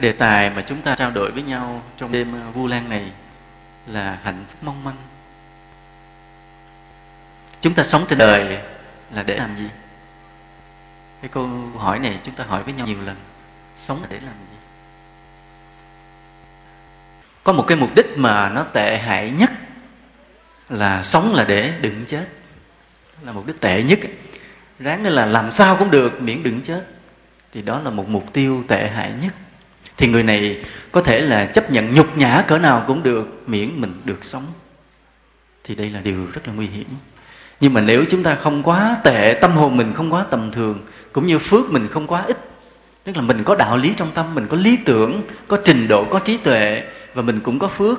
cái đề tài mà chúng ta trao đổi với nhau trong đêm ờ, vu lan này là hạnh phúc mong manh. Chúng ta sống trên đời là để làm gì? Cái câu hỏi này chúng ta hỏi với nhau nhiều lần. Sống là để làm gì? Có một cái mục đích mà nó tệ hại nhất là sống là để đừng chết. Là mục đích tệ nhất ráng là làm sao cũng được miễn đừng chết. Thì đó là một mục tiêu tệ hại nhất thì người này có thể là chấp nhận nhục nhã cỡ nào cũng được, miễn mình được sống. Thì đây là điều rất là nguy hiểm. Nhưng mà nếu chúng ta không quá tệ, tâm hồn mình không quá tầm thường, cũng như phước mình không quá ít, tức là mình có đạo lý trong tâm, mình có lý tưởng, có trình độ, có trí tuệ, và mình cũng có phước,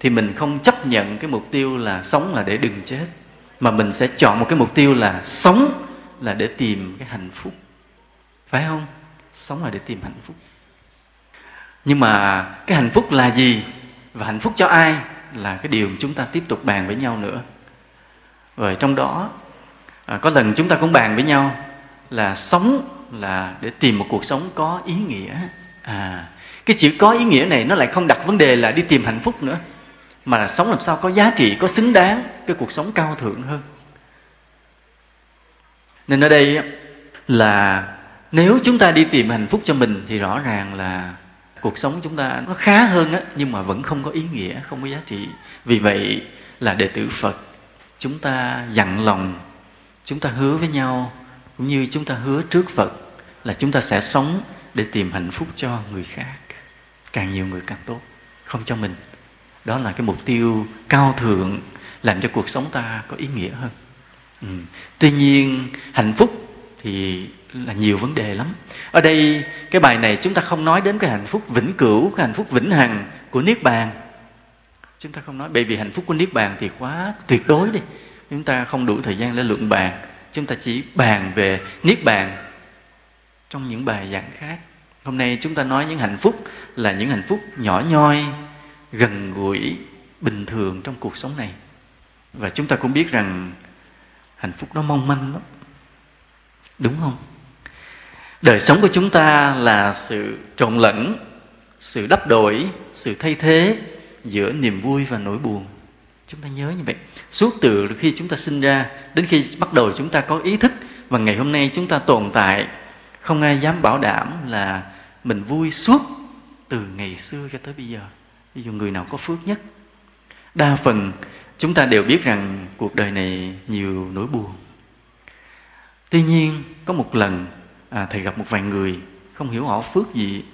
thì mình không chấp nhận cái mục tiêu là sống là để đừng chết, mà mình sẽ chọn một cái mục tiêu là sống là để tìm cái hạnh phúc. Phải không? Sống là để tìm hạnh phúc nhưng mà cái hạnh phúc là gì và hạnh phúc cho ai là cái điều chúng ta tiếp tục bàn với nhau nữa. Rồi trong đó à, có lần chúng ta cũng bàn với nhau là sống là để tìm một cuộc sống có ý nghĩa. À cái chữ có ý nghĩa này nó lại không đặt vấn đề là đi tìm hạnh phúc nữa mà là sống làm sao có giá trị có xứng đáng cái cuộc sống cao thượng hơn. Nên ở đây là nếu chúng ta đi tìm hạnh phúc cho mình thì rõ ràng là cuộc sống chúng ta nó khá hơn á, nhưng mà vẫn không có ý nghĩa, không có giá trị. Vì vậy là đệ tử phật, chúng ta dặn lòng, chúng ta hứa với nhau, cũng như chúng ta hứa trước phật là chúng ta sẽ sống để tìm hạnh phúc cho người khác. Càng nhiều người càng tốt, không cho mình. Đó là cái mục tiêu cao thượng, làm cho cuộc sống ta có ý nghĩa hơn. Ừ. tuy nhiên, hạnh phúc thì là nhiều vấn đề lắm. Ở đây, cái bài này chúng ta không nói đến cái hạnh phúc vĩnh cửu, cái hạnh phúc vĩnh hằng của niết bàn. Chúng ta không nói, bởi vì hạnh phúc của niết bàn thì quá tuyệt đối đi. Chúng ta không đủ thời gian để luận bàn. Chúng ta chỉ bàn về niết bàn trong những bài giảng khác. Hôm nay chúng ta nói những hạnh phúc là những hạnh phúc nhỏ nhoi, gần gũi, bình thường trong cuộc sống này. Và chúng ta cũng biết rằng hạnh phúc nó mong manh lắm. Đúng không? Đời sống của chúng ta là sự trộn lẫn, sự đắp đổi, sự thay thế giữa niềm vui và nỗi buồn. Chúng ta nhớ như vậy. Suốt từ khi chúng ta sinh ra đến khi bắt đầu chúng ta có ý thức và ngày hôm nay chúng ta tồn tại, không ai dám bảo đảm là mình vui suốt từ ngày xưa cho tới bây giờ. Ví dụ người nào có phước nhất, đa phần chúng ta đều biết rằng cuộc đời này nhiều nỗi buồn. Tuy nhiên, có một lần à, thầy gặp một vài người không hiểu họ phước gì.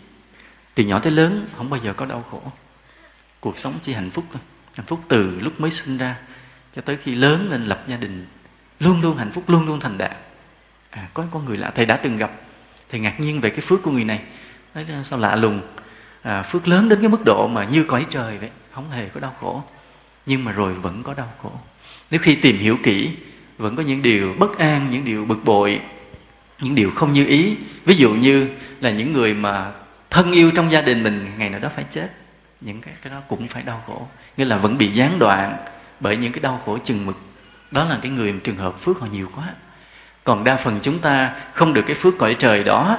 Từ nhỏ tới lớn không bao giờ có đau khổ. Cuộc sống chỉ hạnh phúc thôi. Hạnh phúc từ lúc mới sinh ra cho tới khi lớn lên lập gia đình. Luôn luôn hạnh phúc luôn luôn thành đạt. À, có con người lạ thầy đã từng gặp. Thầy ngạc nhiên về cái phước của người này. Nói sao lạ lùng? À, phước lớn đến cái mức độ mà như cõi trời vậy không hề có đau khổ. Nhưng mà rồi vẫn có đau khổ. Nếu khi tìm hiểu kỹ vẫn có những điều bất an những điều bực bội những điều không như ý. Ví dụ như là những người mà thân yêu trong gia đình mình, ngày nào đó phải chết, những cái cái đó cũng phải đau khổ. Nghĩa là vẫn bị gián đoạn bởi những cái đau khổ chừng mực. Đó là cái người trường hợp phước họ nhiều quá. Còn đa phần chúng ta không được cái phước cõi trời đó.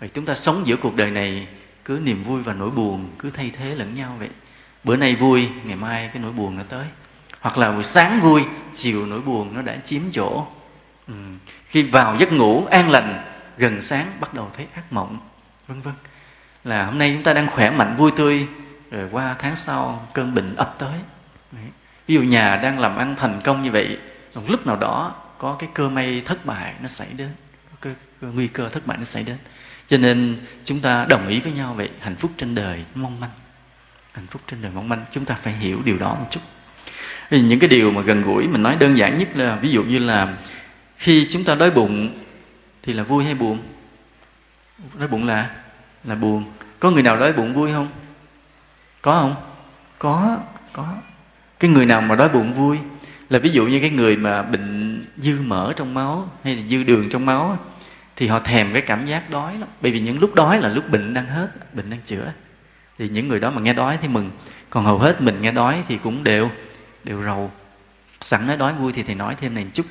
Rồi chúng ta sống giữa cuộc đời này cứ niềm vui và nỗi buồn cứ thay thế lẫn nhau vậy. Bữa nay vui, ngày mai cái nỗi buồn nó tới. Hoặc là buổi sáng vui, chiều nỗi buồn nó đã chiếm chỗ. Ừ khi vào giấc ngủ an lành gần sáng bắt đầu thấy ác mộng. Vân vân. Là hôm nay chúng ta đang khỏe mạnh vui tươi rồi qua tháng sau cơn bệnh ập tới. Đấy. ví dụ nhà đang làm ăn thành công như vậy một lúc nào đó có cái cơ may thất bại nó xảy đến cơ, cái, nguy cơ thất bại nó xảy đến. Cho nên chúng ta đồng ý với nhau vậy hạnh phúc trên đời mong manh. Hạnh phúc trên đời mong manh chúng ta phải hiểu điều đó một chút. Những cái điều mà gần gũi mình nói đơn giản nhất là ví dụ như là khi chúng ta đói bụng, thì là vui hay buồn? Đói bụng là là buồn. Có người nào đói bụng vui không? Có không? Có có. Cái người nào mà đói bụng vui là ví dụ như cái người mà bệnh dư mỡ trong máu hay là dư đường trong máu thì họ thèm cái cảm giác đói lắm. Bởi vì những lúc đói là lúc bệnh đang hết, bệnh đang chữa. Thì những người đó mà nghe đói thì mừng. Còn hầu hết mình nghe đói thì cũng đều đều rầu. Sẵn nói đói vui thì thầy nói thêm này một chút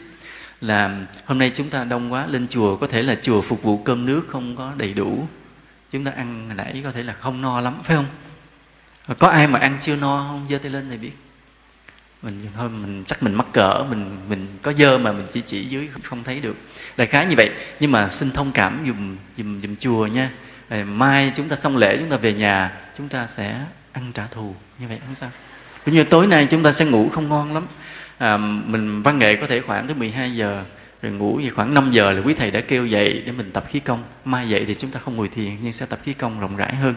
là hôm nay chúng ta đông quá, lên chùa có thể là chùa phục vụ cơm nước không có đầy đủ. Chúng ta ăn hồi nãy có thể là không no lắm, phải không? Có ai mà ăn chưa no không? Giơ tay lên thì biết. Mình thôi, mình chắc mình mắc cỡ, mình mình có dơ mà mình chỉ chỉ dưới, không thấy được. Đại khái như vậy. Nhưng mà xin thông cảm dùm dùm dùm chùa nha. Mai chúng ta xong lễ, chúng ta về nhà, chúng ta sẽ ăn trả thù. Như vậy không sao. Cũng như tối nay chúng ta sẽ ngủ không ngon lắm à, mình văn nghệ có thể khoảng tới 12 giờ rồi ngủ về khoảng 5 giờ là quý thầy đã kêu dậy để mình tập khí công. Mai dậy thì chúng ta không ngồi thiền nhưng sẽ tập khí công rộng rãi hơn.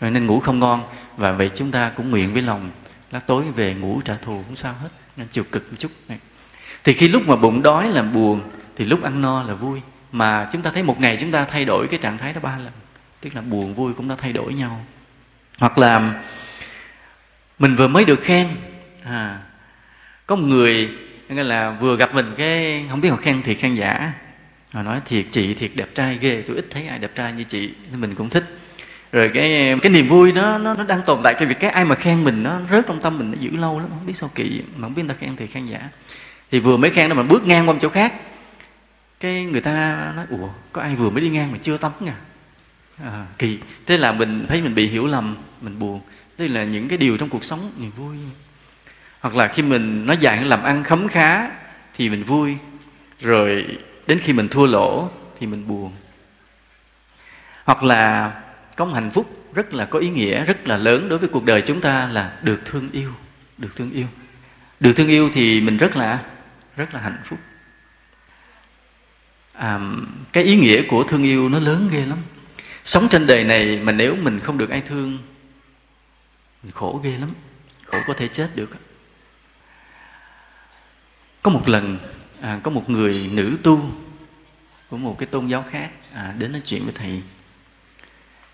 Rồi nên ngủ không ngon và vậy chúng ta cũng nguyện với lòng là tối về ngủ trả thù không sao hết nên chịu cực một chút. Này. Thì khi lúc mà bụng đói là buồn thì lúc ăn no là vui. Mà chúng ta thấy một ngày chúng ta thay đổi cái trạng thái đó ba lần tức là buồn vui cũng đã thay đổi nhau. Hoặc là mình vừa mới được khen à, có một người nghĩa là vừa gặp mình cái, không biết họ khen thiệt khen giả. Họ nói, thiệt chị, thiệt đẹp trai ghê, tôi ít thấy ai đẹp trai như chị, nên mình cũng thích. Rồi cái cái niềm vui nó nó nó đang tồn tại cái việc cái ai mà khen mình nó rớt trong tâm mình, nó giữ lâu lắm, không biết sao kỳ mà không biết người ta khen thiệt khen giả. Thì vừa mới khen đó mình bước ngang qua một chỗ khác, cái người ta nói, ủa, có ai vừa mới đi ngang mà chưa tắm nha à kỳ. Thế là mình thấy mình bị hiểu lầm, mình buồn. Tức là những cái điều trong cuộc sống, niềm vui hoặc là khi mình nói dạng làm ăn khấm khá thì mình vui. Rồi đến khi mình thua lỗ thì mình buồn. Hoặc là có một hạnh phúc rất là có ý nghĩa rất là lớn đối với cuộc đời chúng ta là được thương yêu được thương yêu. Được thương yêu thì mình rất là rất là hạnh phúc. À, cái ý nghĩa của thương yêu nó lớn ghê lắm. Sống trên đời này mà nếu mình không được ai thương mình khổ ghê lắm. Khổ có thể chết được có một lần à, có một người nữ tu của một cái tôn giáo khác à, đến nói chuyện với thầy.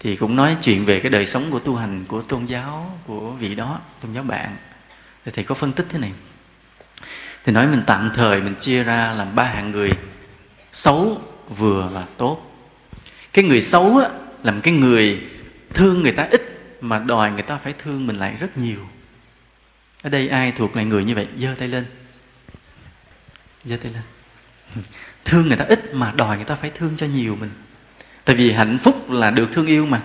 Thì cũng nói chuyện về cái đời sống của tu hành của tôn giáo của vị đó tôn giáo bạn. Thì thầy có phân tích thế này. Thì nói mình tạm thời mình chia ra làm ba hạng người xấu vừa và tốt. Cái người xấu á, là một cái người thương người ta ít mà đòi người ta phải thương mình lại rất nhiều. Ở đây ai thuộc lại người như vậy? Giơ tay lên. Dạ, giơ tay lên thương người ta ít mà đòi người ta phải thương cho nhiều mình. Tại vì hạnh phúc là được thương yêu mà.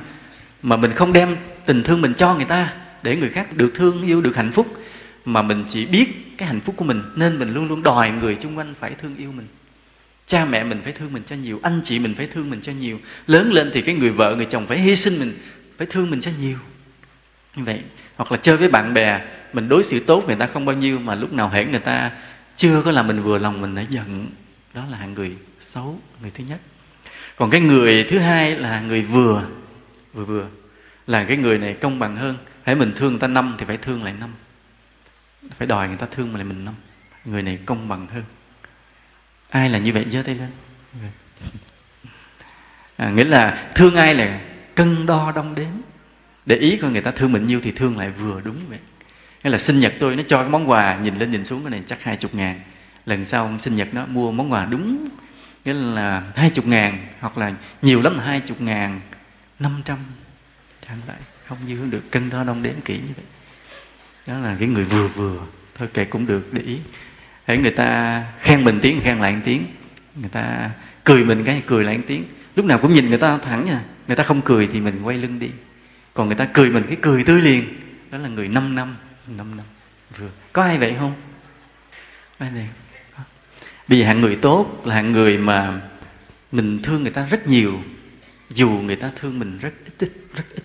Mà mình không đem tình thương mình cho người ta để người khác được thương yêu, được hạnh phúc. Mà mình chỉ biết cái hạnh phúc của mình, nên mình luôn luôn đòi người xung quanh phải thương yêu mình. Cha mẹ mình phải thương mình cho nhiều, anh chị mình phải thương mình cho nhiều. Lớn lên thì cái người vợ, người chồng phải hy sinh mình, phải thương mình cho nhiều. Như vậy, hoặc là chơi với bạn bè, mình đối xử tốt người ta không bao nhiêu mà lúc nào hễ người ta chưa có là mình vừa lòng mình đã giận. Đó là hạng người xấu người thứ nhất. Còn cái người thứ hai là người vừa vừa vừa. Là cái người này công bằng hơn. Hãy mình thương người ta năm thì phải thương lại năm. Phải đòi người ta thương mà lại mình năm. Người này công bằng hơn. Ai là như vậy? Giơ tay lên. À, nghĩa là thương ai là cân đo đong đếm. Để ý coi người ta thương mình nhiêu thì thương lại vừa đúng vậy hay là sinh nhật tôi nó cho cái món quà nhìn lên nhìn xuống cái này chắc hai chục ngàn. Lần sau sinh nhật nó mua món quà đúng, nghĩa là hai chục ngàn hoặc là nhiều lắm là hai chục ngàn năm trăm. Chẳng lại, không dư được, cân đo đong đếm kỹ như vậy. Đó là cái người vừa vừa, thôi kệ cũng được, để ý. Hãy người ta khen mình tiếng, khen lại một tiếng. Người ta cười mình cái, cười lại một tiếng. Lúc nào cũng nhìn người ta thẳng nha, người ta không cười thì mình quay lưng đi. Còn người ta cười mình cái cười tươi liền. Đó là người năm năm. 5 năm vừa có ai vậy không? Ai vậy? Vì hạng người tốt là hạng người mà mình thương người ta rất nhiều dù người ta thương mình rất ít, ít rất ít.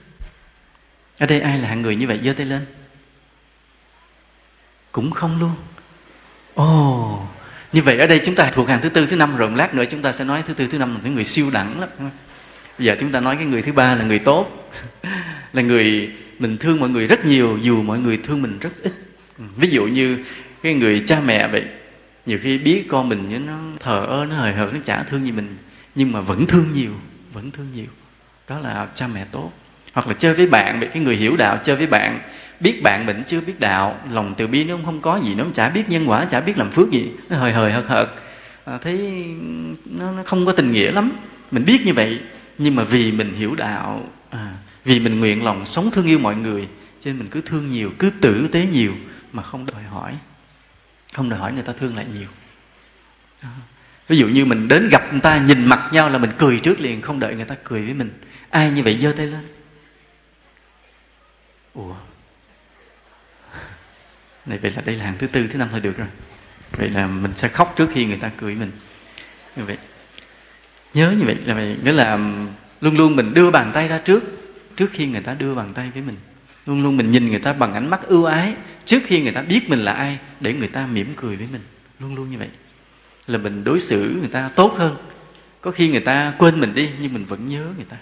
Ở đây ai là hạng người như vậy? Giơ tay lên. Cũng không luôn. Ồ oh, như vậy ở đây chúng ta thuộc hàng thứ tư thứ năm rồi. Lát nữa chúng ta sẽ nói thứ tư thứ năm là những người siêu đẳng lắm. Bây giờ chúng ta nói cái người thứ ba là người tốt là người mình thương mọi người rất nhiều dù mọi người thương mình rất ít. Ví dụ như cái người cha mẹ vậy nhiều khi biết con mình nó thờ ơ nó hời hợt nó chả thương gì mình nhưng mà vẫn thương nhiều vẫn thương nhiều. Đó là cha mẹ tốt. Hoặc là chơi với bạn vậy cái người hiểu đạo chơi với bạn biết bạn mình chưa biết đạo lòng từ bi nó không có gì nó chả biết nhân quả chả biết làm phước gì nó hời hời hợt hợt. À, thấy nó, nó không có tình nghĩa lắm. Mình biết như vậy nhưng mà vì mình hiểu đạo à, vì mình nguyện lòng sống thương yêu mọi người, cho nên mình cứ thương nhiều, cứ tử tế nhiều mà không đòi hỏi. Không đòi hỏi người ta thương lại nhiều. Ví dụ như mình đến gặp người ta, nhìn mặt nhau là mình cười trước liền, không đợi người ta cười với mình. Ai như vậy giơ tay lên. Ủa? Này, vậy là đây là hàng thứ tư, thứ năm thôi, được rồi. Vậy là mình sẽ khóc trước khi người ta cười mình. Như vậy. Nhớ như vậy là vậy. Nghĩa là luôn luôn mình đưa bàn tay ra trước trước khi người ta đưa bàn tay với mình. Luôn luôn mình nhìn người ta bằng ánh mắt ưu ái trước khi người ta biết mình là ai để người ta mỉm cười với mình. Luôn luôn như vậy. Là mình đối xử người ta tốt hơn. Có khi người ta quên mình đi nhưng mình vẫn nhớ người ta.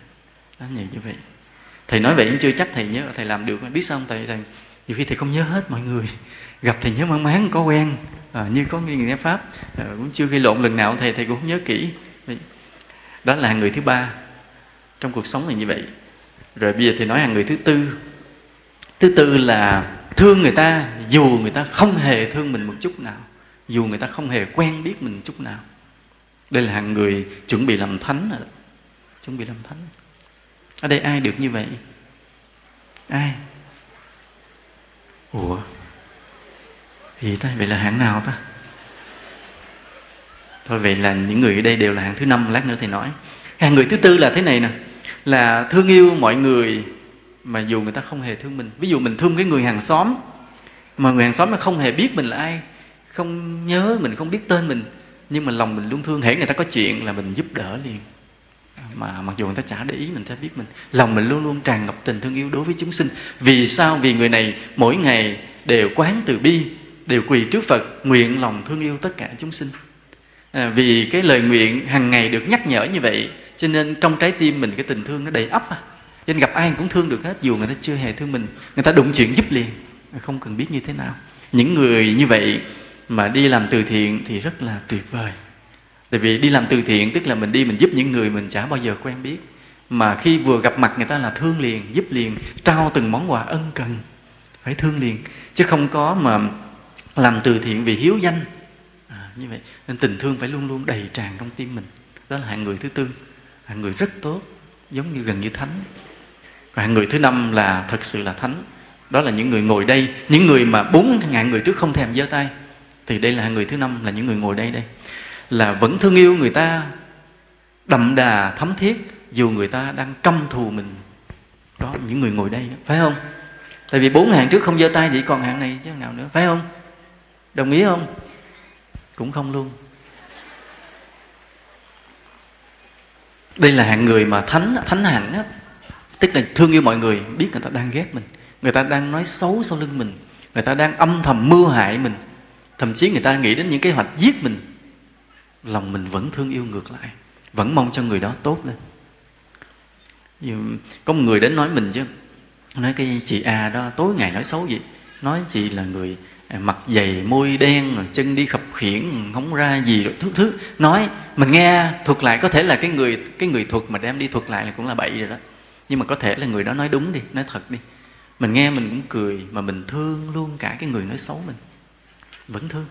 Đó như vậy. Thầy nói vậy cũng chưa chắc thầy nhớ thầy làm được biết sao không thầy? Thầy nhiều khi thầy không nhớ hết mọi người. Gặp thầy nhớ mang máng có quen. À, như có người nghe pháp. À, cũng chưa gây lộn lần nào thầy thầy cũng không nhớ kỹ. Đó là người thứ ba trong cuộc sống là như vậy rồi bây giờ thì nói hàng người thứ tư. Thứ tư là thương người ta, dù người ta không hề thương mình một chút nào, dù người ta không hề quen biết mình chút nào. Đây là hàng người chuẩn bị làm thánh rồi đó. Chuẩn bị làm thánh. Ở đây ai được như vậy? Ai? Ủa? Thì ta, vậy là hạng nào ta? Thôi vậy là những người ở đây đều là hạng thứ năm, lát nữa thì nói. Hàng người thứ tư là thế này nè là thương yêu mọi người mà dù người ta không hề thương mình. Ví dụ mình thương cái người hàng xóm mà người hàng xóm nó không hề biết mình là ai không nhớ mình không biết tên mình nhưng mà lòng mình luôn thương hễ người ta có chuyện là mình giúp đỡ liền. Mà mặc dù người ta chả để ý mình ta biết mình. Lòng mình luôn luôn tràn ngập tình thương yêu đối với chúng sinh. Vì sao? Vì người này mỗi ngày đều quán từ bi đều quỳ trước phật nguyện lòng thương yêu tất cả chúng sinh. À, vì cái lời nguyện hàng ngày được nhắc nhở như vậy cho nên trong trái tim mình cái tình thương nó đầy ắp à. cho nên gặp ai cũng thương được hết dù người ta chưa hề thương mình người ta đụng chuyện giúp liền không cần biết như thế nào. Những người như vậy mà đi làm từ thiện thì rất là tuyệt vời. Tại vì đi làm từ thiện tức là mình đi mình giúp những người mình chả bao giờ quen biết. Mà khi vừa gặp mặt người ta là thương liền giúp liền trao từng món quà ân cần phải thương liền. Chứ không có mà làm từ thiện vì hiếu danh. À, như vậy nên tình thương phải luôn luôn đầy tràn trong tim mình. Đó là hạng người thứ tư hạng người rất tốt giống như gần như thánh. Và hạng người thứ năm là thật sự là thánh. Đó là những người ngồi đây những người mà bốn ngàn người trước không thèm giơ tay. Thì đây là người thứ năm là những người ngồi đây đây. Là vẫn thương yêu người ta đậm đà thấm thiết dù người ta đang căm thù mình. Đó những người ngồi đây đó, phải không? Tại vì bốn hàng trước không giơ tay thì còn hàng này chứ nào nữa phải không? Đồng ý không? Cũng không luôn. Đây là hạng người mà thánh thánh hạng á. Tức là thương yêu mọi người, biết người ta đang ghét mình. Người ta đang nói xấu sau lưng mình. Người ta đang âm thầm mưu hại mình. Thậm chí người ta nghĩ đến những kế hoạch giết mình. Lòng mình vẫn thương yêu ngược lại, vẫn mong cho người đó tốt lên. Có một người đến nói mình chứ, nói cái chị A đó, tối ngày nói xấu gì nói chị là người mặt dày môi đen rồi chân đi khập khiển không ra gì rồi thứ thứ. Nói mình nghe thuật lại có thể là cái người cái người thuật mà đem đi thuật lại là cũng là bậy rồi đó. Nhưng mà có thể là người đó nói đúng đi nói thật đi. Mình nghe mình cũng cười mà mình thương luôn cả cái người nói xấu mình. Vẫn thương.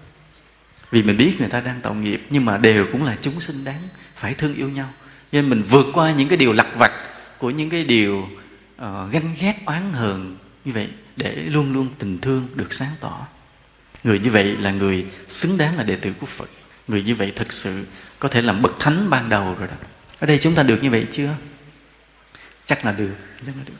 Vì mình biết người ta đang tạo nghiệp nhưng mà đều cũng là chúng sinh đáng phải thương yêu nhau. Nên mình vượt qua những cái điều lặt vặt của những cái điều uh, ganh ghét oán hờn như vậy để luôn luôn tình thương được sáng tỏ người như vậy là người xứng đáng là đệ tử của phật. Người như vậy thật sự có thể làm bậc thánh ban đầu rồi đó. Ở đây chúng ta được như vậy chưa? Chắc là được, chắc là được.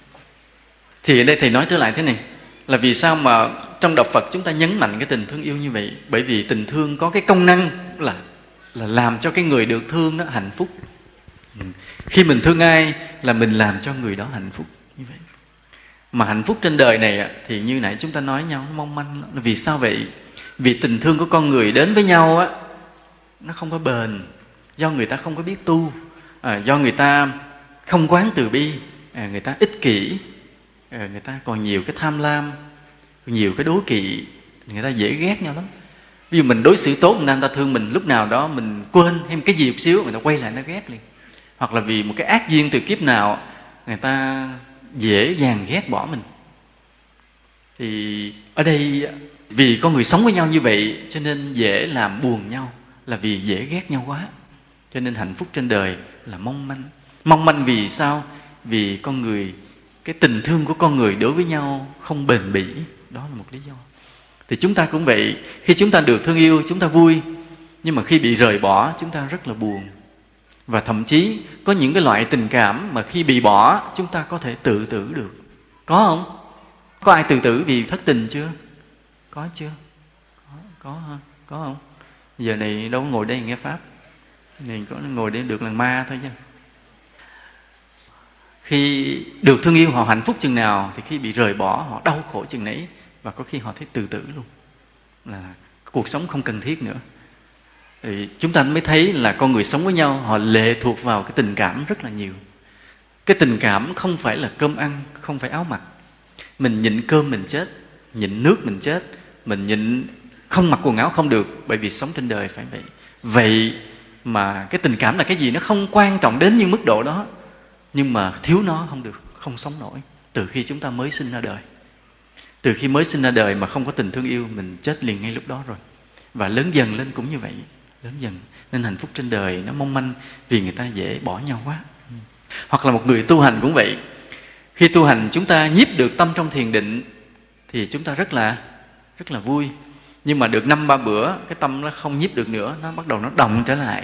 Thì ở đây thầy nói trở lại thế này, là vì sao mà trong đạo Phật chúng ta nhấn mạnh cái tình thương yêu như vậy? Bởi vì tình thương có cái công năng là là làm cho cái người được thương đó hạnh phúc. Ừ. khi mình thương ai là mình làm cho người đó hạnh phúc, như vậy mà hạnh phúc trên đời này thì như nãy chúng ta nói nhau nó mong manh vì sao vậy? Vì tình thương của con người đến với nhau á nó không có bền do người ta không có biết tu à, do người ta không quán từ bi à, người ta ích kỷ à, người ta còn nhiều cái tham lam nhiều cái đố kỵ người ta dễ ghét nhau lắm. Ví dụ mình đối xử tốt người ta thương mình lúc nào đó mình quên thêm cái gì một xíu người ta quay lại nó ghét liền. Hoặc là vì một cái ác duyên từ kiếp nào người ta dễ dàng ghét bỏ mình. Thì ở đây, vì con người sống với nhau như vậy, cho nên dễ làm buồn nhau, là vì dễ ghét nhau quá. Cho nên hạnh phúc trên đời là mong manh. Mong manh vì sao? Vì con người, cái tình thương của con người đối với nhau không bền bỉ. Đó là một lý do. Thì chúng ta cũng vậy. Khi chúng ta được thương yêu, chúng ta vui. Nhưng mà khi bị rời bỏ, chúng ta rất là buồn và thậm chí, có những cái loại tình cảm mà khi bị bỏ, chúng ta có thể tự tử được. Có không? Có ai tự tử vì thất tình chưa? Có chưa? Có có không có không? Giờ này đâu có ngồi đây nghe pháp. Này có ngồi đây được là ma thôi chứ. Khi được thương yêu, họ hạnh phúc chừng nào, thì khi bị rời bỏ, họ đau khổ chừng nấy, và có khi họ thấy tự tử luôn. Là cuộc sống không cần thiết nữa thì chúng ta mới thấy là con người sống với nhau, họ lệ thuộc vào cái tình cảm rất là nhiều. Cái tình cảm không phải là cơm ăn, không phải áo mặc. Mình nhịn cơm mình chết, nhịn nước mình chết, mình nhịn không mặc quần áo không được, bởi vì sống trên đời phải vậy. Vậy mà cái tình cảm là cái gì nó không quan trọng đến như mức độ đó, nhưng mà thiếu nó không được, không sống nổi. Từ khi chúng ta mới sinh ra đời. Từ khi mới sinh ra đời mà không có tình thương yêu, mình chết liền ngay lúc đó rồi. Và lớn dần lên cũng như vậy lớn dần nên hạnh phúc trên đời nó mong manh vì người ta dễ bỏ nhau quá. Hoặc là một người tu hành cũng vậy khi tu hành chúng ta nhiếp được tâm trong thiền định thì chúng ta rất là rất là vui. Nhưng mà được năm ba bữa cái tâm nó không nhiếp được nữa nó bắt đầu nó động trở lại.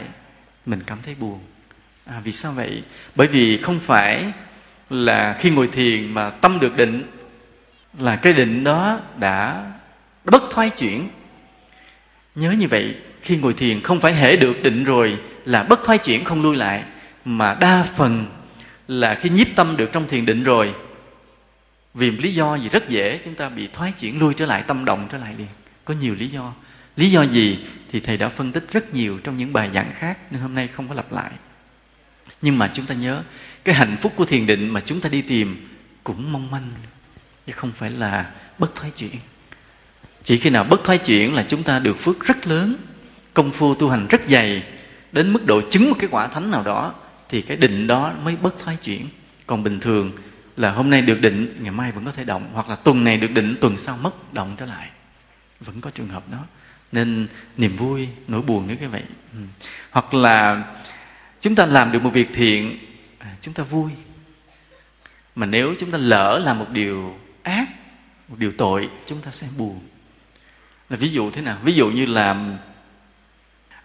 Mình cảm thấy buồn. À, vì sao vậy? Bởi vì không phải là khi ngồi thiền mà tâm được định là cái định đó đã bất thoái chuyển. Nhớ như vậy khi ngồi thiền không phải hệ được định rồi là bất thoái chuyển không lui lại, mà đa phần là khi nhiếp tâm được trong thiền định rồi. Vì lý do gì rất dễ, chúng ta bị thoái chuyển lui trở lại, tâm động trở lại liền. Có nhiều lý do. Lý do gì thì thầy đã phân tích rất nhiều trong những bài giảng khác, nên hôm nay không có lặp lại. Nhưng mà chúng ta nhớ, cái hạnh phúc của thiền định mà chúng ta đi tìm cũng mong manh, chứ không phải là bất thoái chuyển. Chỉ khi nào bất thoái chuyển là chúng ta được phước rất lớn công phu tu hành rất dày, đến mức độ chứng một cái quả thánh nào đó, thì cái định đó mới bất thoái chuyển. Còn bình thường là hôm nay được định, ngày mai vẫn có thể động, hoặc là tuần này được định, tuần sau mất, động trở lại. Vẫn có trường hợp đó. Nên niềm vui, nỗi buồn nếu cái vậy. Ừ. hoặc là chúng ta làm được một việc thiện à, chúng ta vui. Mà nếu chúng ta lỡ làm một điều ác, một điều tội, chúng ta sẽ buồn. Là ví dụ thế nào? Ví dụ như là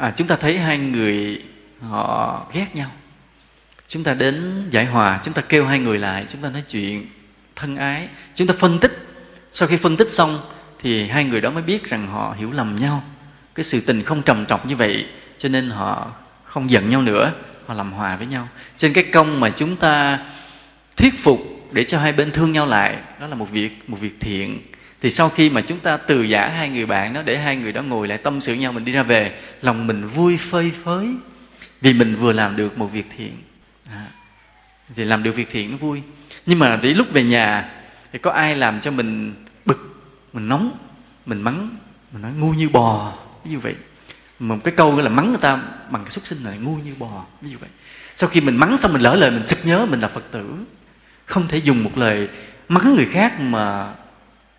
à, chúng ta thấy hai người họ ghét nhau. Chúng ta đến giải hòa chúng ta kêu hai người lại chúng ta nói chuyện thân ái. Chúng ta phân tích. Sau khi phân tích xong thì hai người đó mới biết rằng họ hiểu lầm nhau. Cái sự tình không trầm trọng như vậy cho nên họ không giận nhau nữa. Họ làm hòa với nhau. Trên cái công mà chúng ta thuyết phục để cho hai bên thương nhau lại đó là một việc một việc thiện thì sau khi mà chúng ta từ giả hai người bạn đó để hai người đó ngồi lại tâm sự nhau mình đi ra về lòng mình vui phơi phới vì mình vừa làm được một việc thiện. À, thì làm được việc thiện nó vui. Nhưng mà vì lúc về nhà thì có ai làm cho mình bực mình nóng mình mắng mình nói ngu như bò như vậy. Một cái câu là mắng người ta bằng cái xúc sinh này ngu như bò như vậy. Sau khi mình mắng xong mình lỡ lời mình sực nhớ mình là phật tử. Không thể dùng một lời mắng người khác mà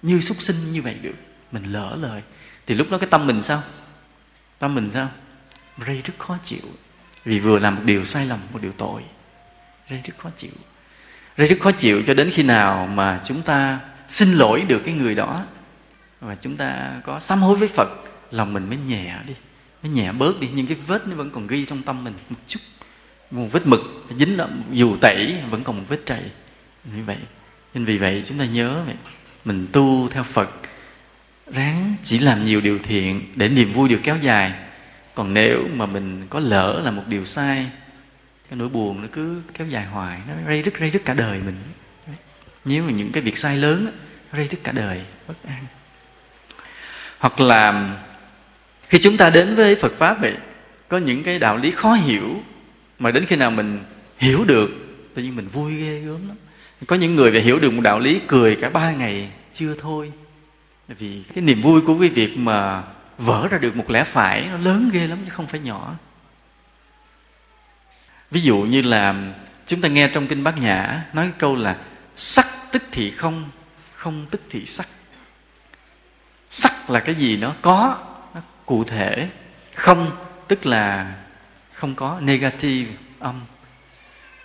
như súc sinh như vậy được. Mình lỡ lời. Thì lúc đó cái tâm mình sao? Tâm mình sao? Rây rất khó chịu. Vì vừa làm một điều sai lầm một điều tội. Rây rất khó chịu. Rây rất khó chịu cho đến khi nào mà chúng ta xin lỗi được cái người đó. Và chúng ta có sám hối với phật lòng mình mới nhẹ đi. Mới nhẹ bớt đi. Nhưng cái vết nó vẫn còn ghi trong tâm mình một chút. Một vết mực dính đó, dù tẩy vẫn còn một vết chảy như vậy. Nên vì vậy chúng ta nhớ vậy mình tu theo phật, ráng chỉ làm nhiều điều thiện để niềm vui được kéo dài. Còn nếu mà mình có lỡ là một điều sai, cái nỗi buồn nó cứ kéo dài hoài, nó rây rứt rây rứt cả đời mình. Nếu mà những cái việc sai lớn nó rây rứt cả đời, bất an. Hoặc là khi chúng ta đến với phật pháp vậy, có những cái đạo lý khó hiểu, mà đến khi nào mình hiểu được, tự nhiên mình vui ghê gớm lắm có những người về hiểu được một đạo lý cười cả ba ngày chưa thôi. Vì cái niềm vui của cái việc mà vỡ ra được một lẽ phải nó lớn ghê lắm chứ không phải nhỏ. Ví dụ như là chúng ta nghe trong kinh bát nhã nói cái câu là sắc tức thì không không tức thì sắc. Sắc là cái gì nó có, nó cụ thể. Không tức là không có, negative, âm.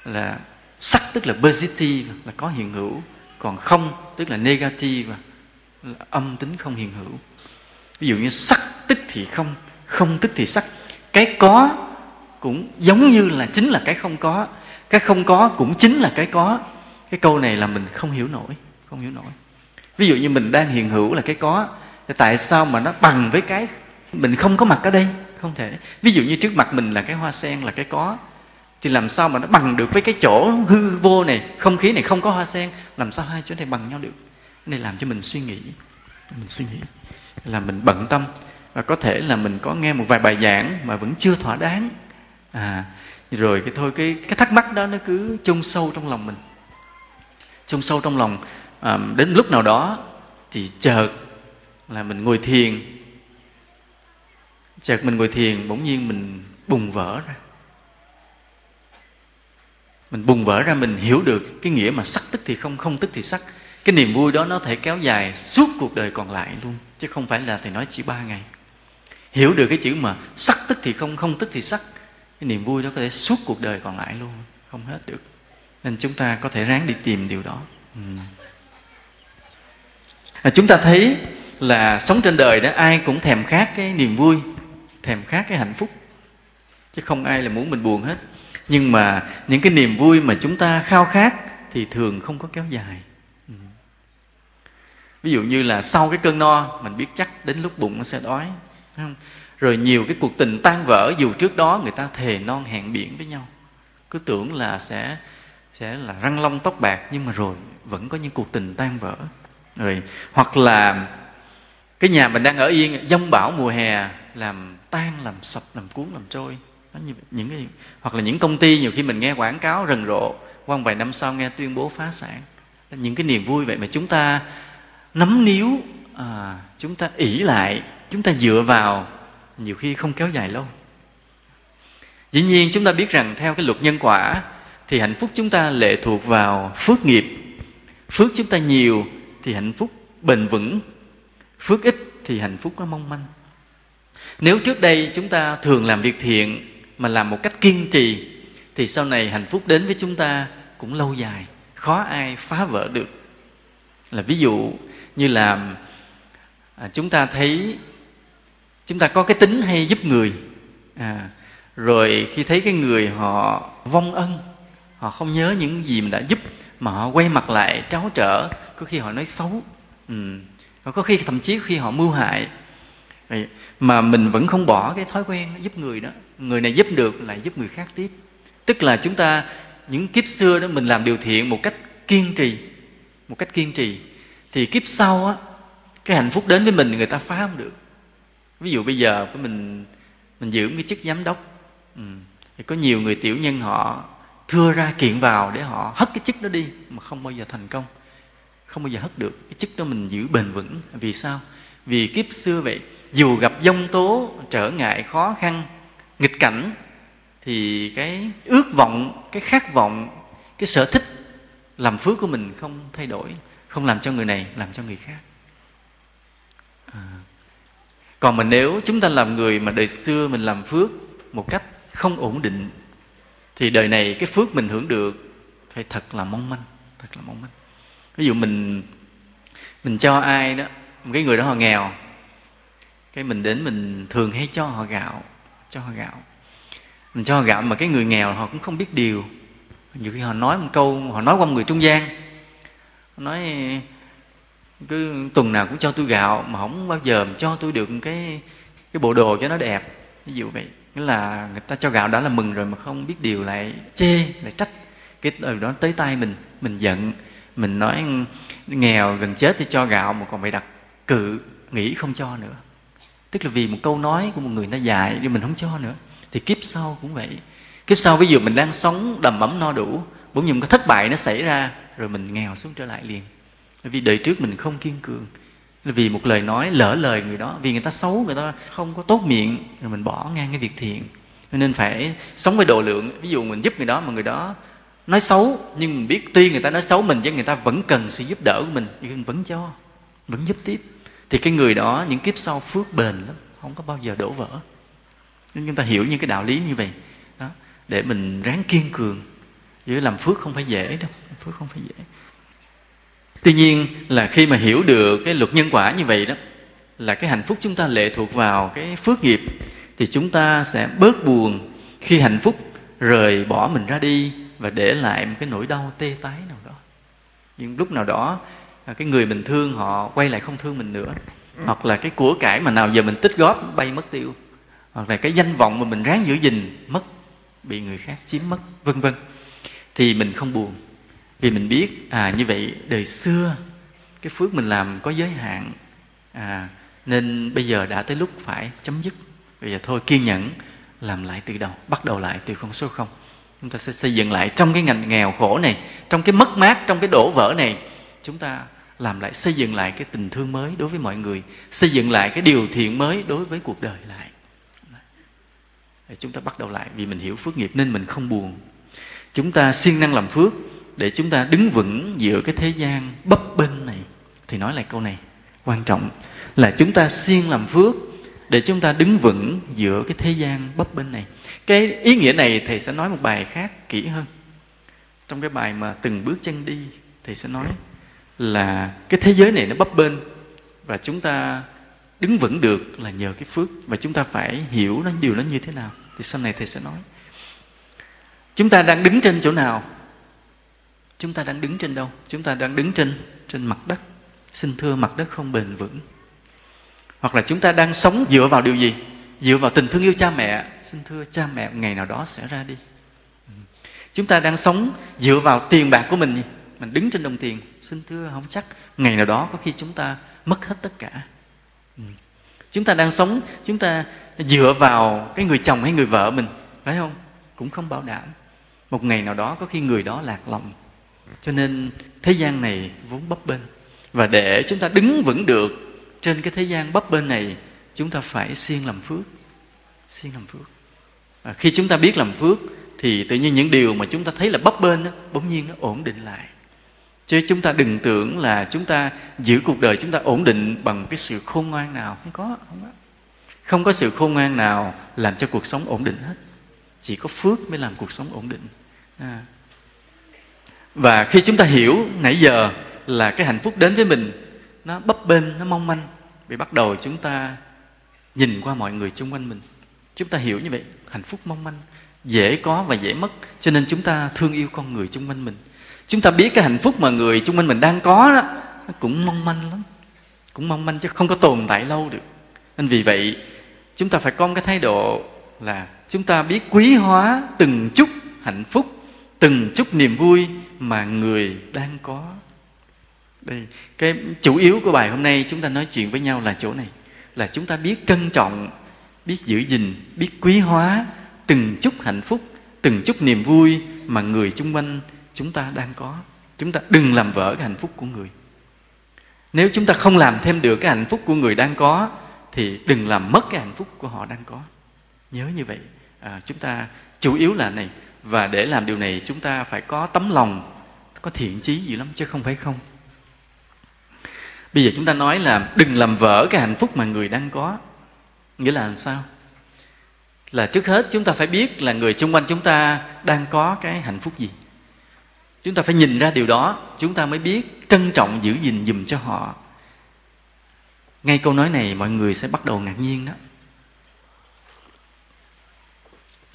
Là sắc tức là positive, là có hiện hữu, còn không tức là negative, là âm tính không hiện hữu. Ví dụ như sắc tức thì không không tức thì sắc. Cái có cũng giống như là chính là cái không có, cái không có cũng chính là cái có. Cái câu này là mình không hiểu nổi, không hiểu nổi. Ví dụ như mình đang hiện hữu là cái có, thì tại sao mà nó bằng với cái mình không có mặt ở đây? Không thể. Ví dụ như trước mặt mình là cái hoa sen, là cái có thì làm sao mà nó bằng được với cái chỗ hư vô này không khí này không có hoa sen? Làm sao hai chỗ này bằng nhau được? Này làm cho mình suy nghĩ. Mình suy nghĩ. Là mình bận tâm. Và có thể là mình có nghe một vài bài giảng mà vẫn chưa thỏa đáng. À rồi cái thôi cái cái thắc mắc đó nó cứ chôn sâu trong lòng mình. Chôn sâu trong lòng à, đến lúc nào đó thì chợt là mình ngồi thiền. Chợt mình ngồi thiền bỗng nhiên mình bùng vỡ ra mình bùng vỡ ra mình hiểu được cái nghĩa mà sắc tức thì không không tức thì sắc. Cái niềm vui đó nó thể kéo dài suốt cuộc đời còn lại luôn chứ không phải là thầy nói chỉ ba ngày. Hiểu được cái chữ mà sắc tức thì không không tức thì sắc cái niềm vui đó có thể suốt cuộc đời còn lại luôn không hết được. Nên chúng ta có thể ráng đi tìm điều đó. Ừ. à, chúng ta thấy là sống trên đời đó ai cũng thèm khát cái niềm vui thèm khát cái hạnh phúc chứ không ai là muốn mình buồn hết nhưng mà những cái niềm vui mà chúng ta khao khát thì thường không có kéo dài. Ừ. Ví dụ như là sau cái cơn no, mình biết chắc đến lúc bụng nó sẽ đói không? rồi nhiều cái cuộc tình tan vỡ, dù trước đó người ta thề non hẹn biển với nhau. Cứ tưởng là sẽ sẽ là răng long tóc bạc, nhưng mà rồi vẫn có những cuộc tình tan vỡ. Rồi, hoặc là cái nhà mình đang ở yên dông bão mùa hè, làm tan, làm sập, làm cuốn, làm trôi những cái hoặc là những công ty nhiều khi mình nghe quảng cáo rần rộ qua vài năm sau nghe tuyên bố phá sản. Những cái niềm vui vậy mà chúng ta nắm níu à, chúng ta ỷ lại chúng ta dựa vào nhiều khi không kéo dài lâu. Dĩ nhiên chúng ta biết rằng theo cái luật nhân quả thì hạnh phúc chúng ta lệ thuộc vào phước nghiệp. Phước chúng ta nhiều thì hạnh phúc bền vững. Phước ít thì hạnh phúc nó mong manh. Nếu trước đây chúng ta thường làm việc thiện mà làm một cách kiên trì thì sau này hạnh phúc đến với chúng ta cũng lâu dài khó ai phá vỡ được là ví dụ như là à, chúng ta thấy chúng ta có cái tính hay giúp người à, rồi khi thấy cái người họ vong ân họ không nhớ những gì mình đã giúp mà họ quay mặt lại tráo trở có khi họ nói xấu ừ. có khi thậm chí khi họ mưu hại mà mình vẫn không bỏ cái thói quen giúp người đó người này giúp được lại giúp người khác tiếp. Tức là chúng ta, những kiếp xưa đó mình làm điều thiện một cách kiên trì, một cách kiên trì, thì kiếp sau á, cái hạnh phúc đến với mình người ta phá không được. Ví dụ bây giờ của mình mình giữ cái chức giám đốc ừ. thì có nhiều người tiểu nhân họ thưa ra kiện vào để họ hất cái chức đó đi mà không bao giờ thành công, không bao giờ hất được. Cái chức đó mình giữ bền vững. Vì sao? Vì kiếp xưa vậy, dù gặp dông tố, trở ngại khó khăn nghịch cảnh, thì cái ước vọng, cái khát vọng, cái sở thích làm phước của mình không thay đổi, không làm cho người này làm cho người khác à. còn mà nếu chúng ta làm người mà đời xưa mình làm phước một cách không ổn định, thì đời này cái phước mình hưởng được phải thật là mong manh, thật là mong manh ví dụ mình mình cho ai đó, một cái người đó họ nghèo, cái mình đến mình thường hay cho họ gạo cho họ gạo. Mình cho họ gạo mà cái người nghèo họ cũng không biết điều. Nhiều khi họ nói một câu, họ nói qua một người trung gian. Nói, cứ tuần nào cũng cho tôi gạo mà không bao giờ cho tôi được cái cái bộ đồ cho nó đẹp. Ví dụ vậy. Nghĩa là người ta cho gạo đã là mừng rồi mà không biết điều lại chê, lại trách. Cái từ đó tới tay mình mình giận. Mình nói, nghèo gần chết thì cho gạo mà còn phải đặt cự, nghĩ không cho nữa tức là vì một câu nói của một người ta dạy nhưng mình không cho nữa. Thì kiếp sau cũng vậy. Kiếp sau ví dụ mình đang sống đầm ấm no đủ, bỗng nhiên có thất bại nó xảy ra, rồi mình nghèo xuống trở lại liền. Vì đời trước mình không kiên cường. Là vì một lời nói lỡ lời người đó, vì người ta xấu, người ta không có tốt miệng, rồi mình bỏ ngang cái việc thiện. Nên phải sống với độ lượng. Ví dụ mình giúp người đó mà người đó nói xấu, nhưng mình biết tuy người ta nói xấu mình chứ người ta vẫn cần sự giúp đỡ của mình. Nhưng mình vẫn cho, vẫn giúp tiếp thì cái người đó, những kiếp sau phước bền lắm, không có bao giờ đổ vỡ. Nên chúng ta hiểu những cái đạo lý như vậy, đó, để mình ráng kiên cường với làm phước không phải dễ đâu phước không phải dễ. Tuy nhiên là khi mà hiểu được cái luật nhân quả như vậy đó, là cái hạnh phúc chúng ta lệ thuộc vào cái phước nghiệp, thì chúng ta sẽ bớt buồn khi hạnh phúc rời bỏ mình ra đi và để lại một cái nỗi đau tê tái nào đó. Nhưng lúc nào đó cái người mình thương họ quay lại không thương mình nữa. Hoặc là cái của cải mà nào giờ mình tích góp bay mất tiêu. Hoặc là cái danh vọng mà mình ráng giữ gìn mất bị người khác chiếm mất vân vân. Thì mình không buồn. Vì mình biết à như vậy đời xưa cái phước mình làm có giới hạn. À, nên bây giờ đã tới lúc phải chấm dứt. Bây giờ thôi kiên nhẫn làm lại từ đầu bắt đầu lại từ con số không. Chúng ta sẽ xây dựng lại trong cái ngành nghèo khổ này trong cái mất mát trong cái đổ vỡ này. Chúng ta làm lại, xây dựng lại cái tình thương mới đối với mọi người, xây dựng lại cái điều thiện mới đối với cuộc đời lại. Để chúng ta bắt đầu lại, vì mình hiểu phước nghiệp nên mình không buồn. Chúng ta siêng năng làm phước để chúng ta đứng vững giữa cái thế gian bấp bênh này. Thì nói lại câu này, quan trọng là chúng ta siêng làm phước để chúng ta đứng vững giữa cái thế gian bấp bênh này. Cái ý nghĩa này thầy sẽ nói một bài khác kỹ hơn. Trong cái bài mà từng bước chân đi thầy sẽ nói là cái thế giới này nó bấp bênh và chúng ta đứng vững được là nhờ cái phước và chúng ta phải hiểu nó, điều nó như thế nào. Thì sau này thầy sẽ nói. Chúng ta đang đứng trên chỗ nào? Chúng ta đang đứng trên đâu? Chúng ta đang đứng trên trên mặt đất. Xin thưa, mặt đất không bền vững. Hoặc là chúng ta đang sống dựa vào điều gì? Dựa vào tình thương yêu cha mẹ. Xin thưa, cha mẹ, ngày nào đó sẽ ra đi. Ừ. Chúng ta đang sống dựa vào tiền bạc của mình mình đứng trên đồng tiền xin thưa không chắc. Ngày nào đó có khi chúng ta mất hết tất cả. Ừ. Chúng ta đang sống chúng ta dựa vào cái người chồng hay người vợ mình phải không? Cũng không bảo đảm. Một ngày nào đó có khi người đó lạc lòng. Cho nên thế gian này vốn bấp bênh. Và để chúng ta đứng vững được trên cái thế gian bấp bênh này chúng ta phải siêng làm phước. Siêng làm phước. À, khi chúng ta biết làm phước thì tự nhiên những điều mà chúng ta thấy là bấp bênh đó, bỗng nhiên nó ổn định lại chứ chúng ta đừng tưởng là chúng ta giữ cuộc đời chúng ta ổn định bằng cái sự khôn ngoan nào. Không có không có. Không có sự khôn ngoan nào làm cho cuộc sống ổn định hết. Chỉ có phước mới làm cuộc sống ổn định. À. và khi chúng ta hiểu nãy giờ là cái hạnh phúc đến với mình nó bấp bênh nó mong manh vì bắt đầu chúng ta nhìn qua mọi người xung quanh mình. Chúng ta hiểu như vậy hạnh phúc mong manh dễ có và dễ mất cho nên chúng ta thương yêu con người xung quanh mình chúng ta biết cái hạnh phúc mà người xung quanh mình đang có đó, nó cũng mong manh lắm. Cũng mong manh chứ không có tồn tại lâu được. Nên vì vậy, chúng ta phải có một cái thái độ là chúng ta biết quý hóa từng chút hạnh phúc, từng chút niềm vui mà người đang có. Đây, cái chủ yếu của bài hôm nay chúng ta nói chuyện với nhau là chỗ này. Là chúng ta biết trân trọng, biết giữ gìn, biết quý hóa từng chút hạnh phúc, từng chút niềm vui mà người xung quanh chúng ta đang có. Chúng ta đừng làm vỡ cái hạnh phúc của người. Nếu chúng ta không làm thêm được cái hạnh phúc của người đang có thì đừng làm mất cái hạnh phúc của họ đang có. Nhớ như vậy. À, chúng ta chủ yếu là này và để làm điều này chúng ta phải có tấm lòng có thiện chí gì lắm chứ không phải không. Bây giờ chúng ta nói là đừng làm vỡ cái hạnh phúc mà người đang có. Nghĩa là làm sao? Là trước hết chúng ta phải biết là người xung quanh chúng ta đang có cái hạnh phúc gì chúng ta phải nhìn ra điều đó, chúng ta mới biết trân trọng giữ gìn dùm cho họ. Ngay câu nói này mọi người sẽ bắt đầu ngạc nhiên đó.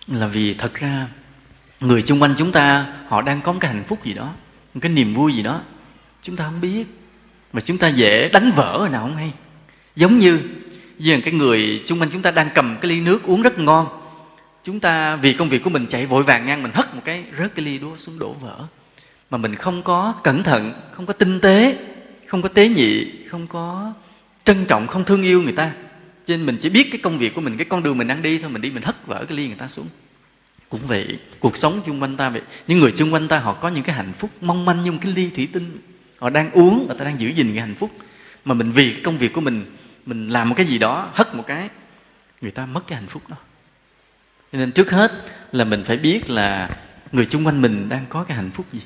Là vì thật ra, người xung quanh chúng ta, họ đang có một cái hạnh phúc gì đó một cái niềm vui gì đó. Chúng ta không biết. Mà chúng ta dễ đánh vỡ rồi nào không hay. Giống như giờ cái người xung quanh chúng ta đang cầm cái ly nước uống rất ngon. Chúng ta vì công việc của mình chạy vội vàng ngang mình hất một cái, rớt cái ly đó xuống đổ vỡ mà mình không có cẩn thận, không có tinh tế, không có tế nhị, không có trân trọng, không thương yêu người ta. Cho nên mình chỉ biết cái công việc của mình, cái con đường mình đang đi thôi, mình đi mình hất vỡ cái ly người ta xuống. Cũng vậy, cuộc sống xung quanh ta vậy. Những người xung quanh ta, họ có những cái hạnh phúc mong manh như một cái ly thủy tinh. Họ đang uống và ta đang giữ gìn cái hạnh phúc. Mà mình vì cái công việc của mình mình làm một cái gì đó, hất một cái, người ta mất cái hạnh phúc đó. Cho nên trước hết là mình phải biết là người xung quanh mình đang có cái hạnh phúc gì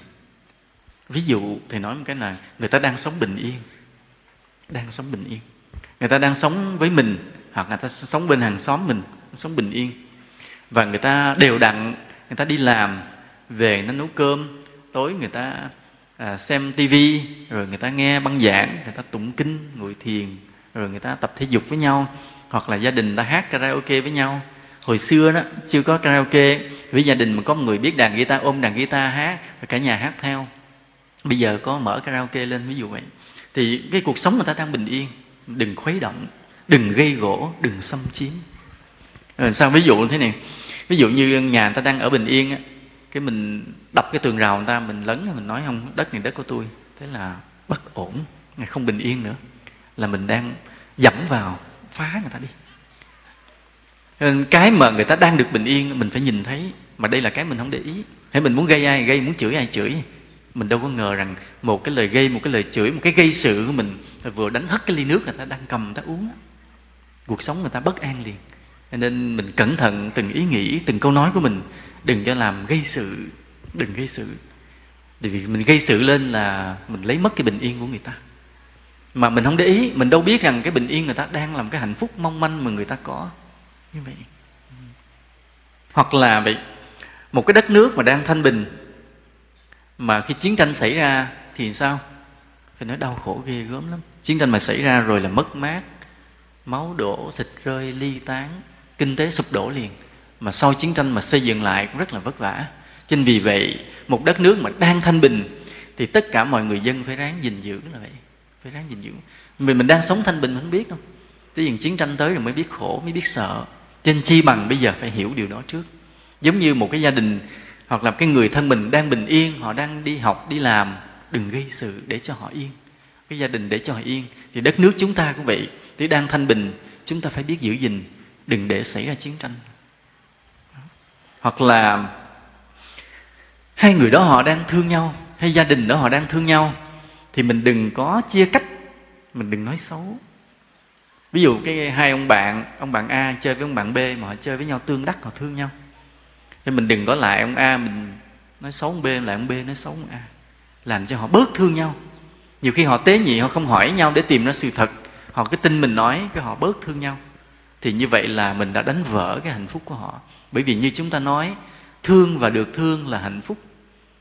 ví dụ thầy nói một cái là người ta đang sống bình yên. Đang sống bình yên. Người ta đang sống với mình hoặc người ta sống bên hàng xóm mình sống bình yên. Và người ta đều đặn người ta đi làm về nó nấu cơm tối người ta à, xem tivi rồi người ta nghe băng giảng người ta tụng kinh ngồi thiền rồi người ta tập thể dục với nhau hoặc là gia đình ta hát karaoke với nhau. Hồi xưa đó chưa có karaoke với gia đình mà có một người biết đàn guitar ôm đàn guitar hát rồi cả nhà hát theo bây giờ có mở karaoke lên, ví dụ vậy. Thì cái cuộc sống người ta đang bình yên. Đừng khuấy động, đừng gây gỗ, đừng xâm chiếm. Rồi sao? Ví dụ thế này. Ví dụ như nhà người ta đang ở bình yên á, cái mình đập cái tường rào người ta, mình lấn mình nói, không, đất này, đất của tôi. Thế là bất ổn không bình yên nữa. Là mình đang dẫm vào phá người ta đi. Nên cái mà người ta đang được bình yên, mình phải nhìn thấy mà đây là cái mình không để ý. Hay mình muốn gây ai, gây, muốn chửi ai, chửi mình đâu có ngờ rằng một cái lời gây, một cái lời chửi, một cái gây sự của mình vừa đánh hất cái ly nước người ta đang cầm người ta uống. Cuộc sống người ta bất an liền. Nên mình cẩn thận từng ý nghĩ, từng câu nói của mình. Đừng cho làm gây sự, đừng gây sự. Vì mình gây sự lên là mình lấy mất cái bình yên của người ta. Mà mình không để ý, mình đâu biết rằng cái bình yên người ta đang làm cái hạnh phúc mong manh mà người ta có. Như vậy. Hoặc là vậy, một cái đất nước mà đang thanh bình mà khi chiến tranh xảy ra thì sao? Phải nói đau khổ ghê gớm lắm. Chiến tranh mà xảy ra rồi là mất mát, máu đổ, thịt rơi, ly tán, kinh tế sụp đổ liền. Mà sau chiến tranh mà xây dựng lại cũng rất là vất vả. Cho nên vì vậy, một đất nước mà đang thanh bình thì tất cả mọi người dân phải ráng gìn giữ là vậy. Phải ráng gìn giữ. Mình mình đang sống thanh bình mình không biết đâu. Tới dần chiến tranh tới rồi mới biết khổ, mới biết sợ. Trên chi bằng bây giờ phải hiểu điều đó trước. Giống như một cái gia đình hoặc là cái người thân mình đang bình yên, họ đang đi học, đi làm, đừng gây sự để cho họ yên. Cái gia đình để cho họ yên. Thì đất nước chúng ta cũng vậy. Thì đang thanh bình, chúng ta phải biết giữ gìn, đừng để xảy ra chiến tranh. Hoặc là hai người đó họ đang thương nhau, hay gia đình đó họ đang thương nhau, thì mình đừng có chia cách, mình đừng nói xấu. Ví dụ cái hai ông bạn ông bạn a chơi với ông bạn b mà họ chơi với nhau tương đắc, họ thương nhau thì mình đừng có lại ông a mình nói xấu ông b lại ông b nói xấu ông a. Làm cho họ bớt thương nhau. Nhiều khi họ tế nhị họ không hỏi nhau để tìm ra sự thật. Họ cứ tin mình nói cái họ bớt thương nhau. Thì như vậy là mình đã đánh vỡ cái hạnh phúc của họ. Bởi vì như chúng ta nói thương và được thương là hạnh phúc.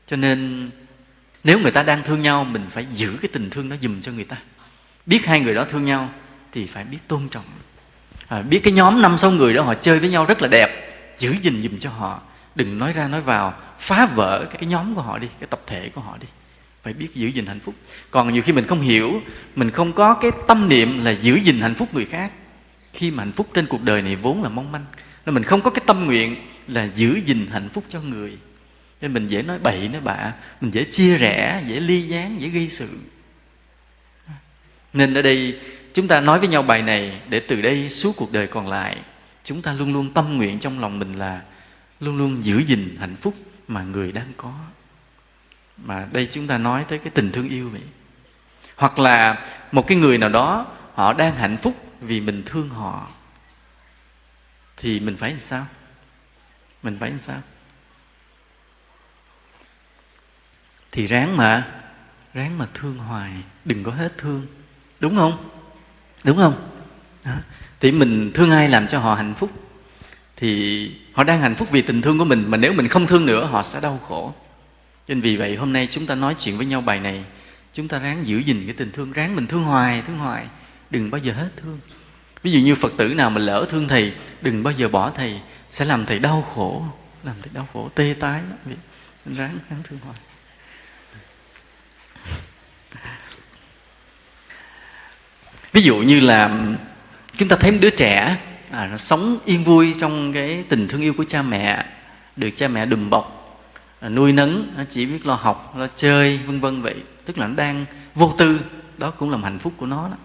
Cho nên nếu người ta đang thương nhau mình phải giữ cái tình thương đó dùm cho người ta. Biết hai người đó thương nhau thì phải biết tôn trọng. À, biết cái nhóm năm sáu người đó họ chơi với nhau rất là đẹp. Giữ gìn dùm cho họ đừng nói ra nói vào phá vỡ cái, nhóm của họ đi cái tập thể của họ đi. Phải biết giữ gìn hạnh phúc. Còn nhiều khi mình không hiểu mình không có cái tâm niệm là giữ gìn hạnh phúc người khác. Khi mà hạnh phúc trên cuộc đời này vốn là mong manh nên mình không có cái tâm nguyện là giữ gìn hạnh phúc cho người. Nên mình dễ nói bậy nói bạ mình dễ chia rẽ dễ ly gián dễ gây sự. Nên ở đây chúng ta nói với nhau bài này để từ đây suốt cuộc đời còn lại chúng ta luôn luôn tâm nguyện trong lòng mình là luôn luôn giữ gìn hạnh phúc mà người đang có. Mà đây chúng ta nói tới cái tình thương yêu vậy. Hoặc là một cái người nào đó, họ đang hạnh phúc vì mình thương họ, thì mình phải làm sao? Mình phải làm sao? Thì ráng mà ráng mà thương hoài, đừng có hết thương. Đúng không? Đúng không? Đó. thì mình thương ai làm cho họ hạnh phúc, thì họ đang hạnh phúc vì tình thương của mình, mà nếu mình không thương nữa, họ sẽ đau khổ. Cho nên vì vậy, hôm nay chúng ta nói chuyện với nhau bài này. Chúng ta ráng giữ gìn cái tình thương, ráng mình thương hoài thương hoài. Đừng bao giờ hết thương. Ví dụ như phật tử nào mà lỡ thương thầy, đừng bao giờ bỏ thầy, sẽ làm thầy đau khổ, làm thầy đau khổ, tê tái lắm ráng ráng thương hoài. Ví dụ như là, chúng ta thấy một đứa trẻ à, nó sống yên vui trong cái tình thương yêu của cha mẹ được cha mẹ đùm bọc à, nuôi nấng nó chỉ biết lo học lo chơi vân vân vậy. Tức là nó đang vô tư đó cũng là hạnh phúc của nó đó.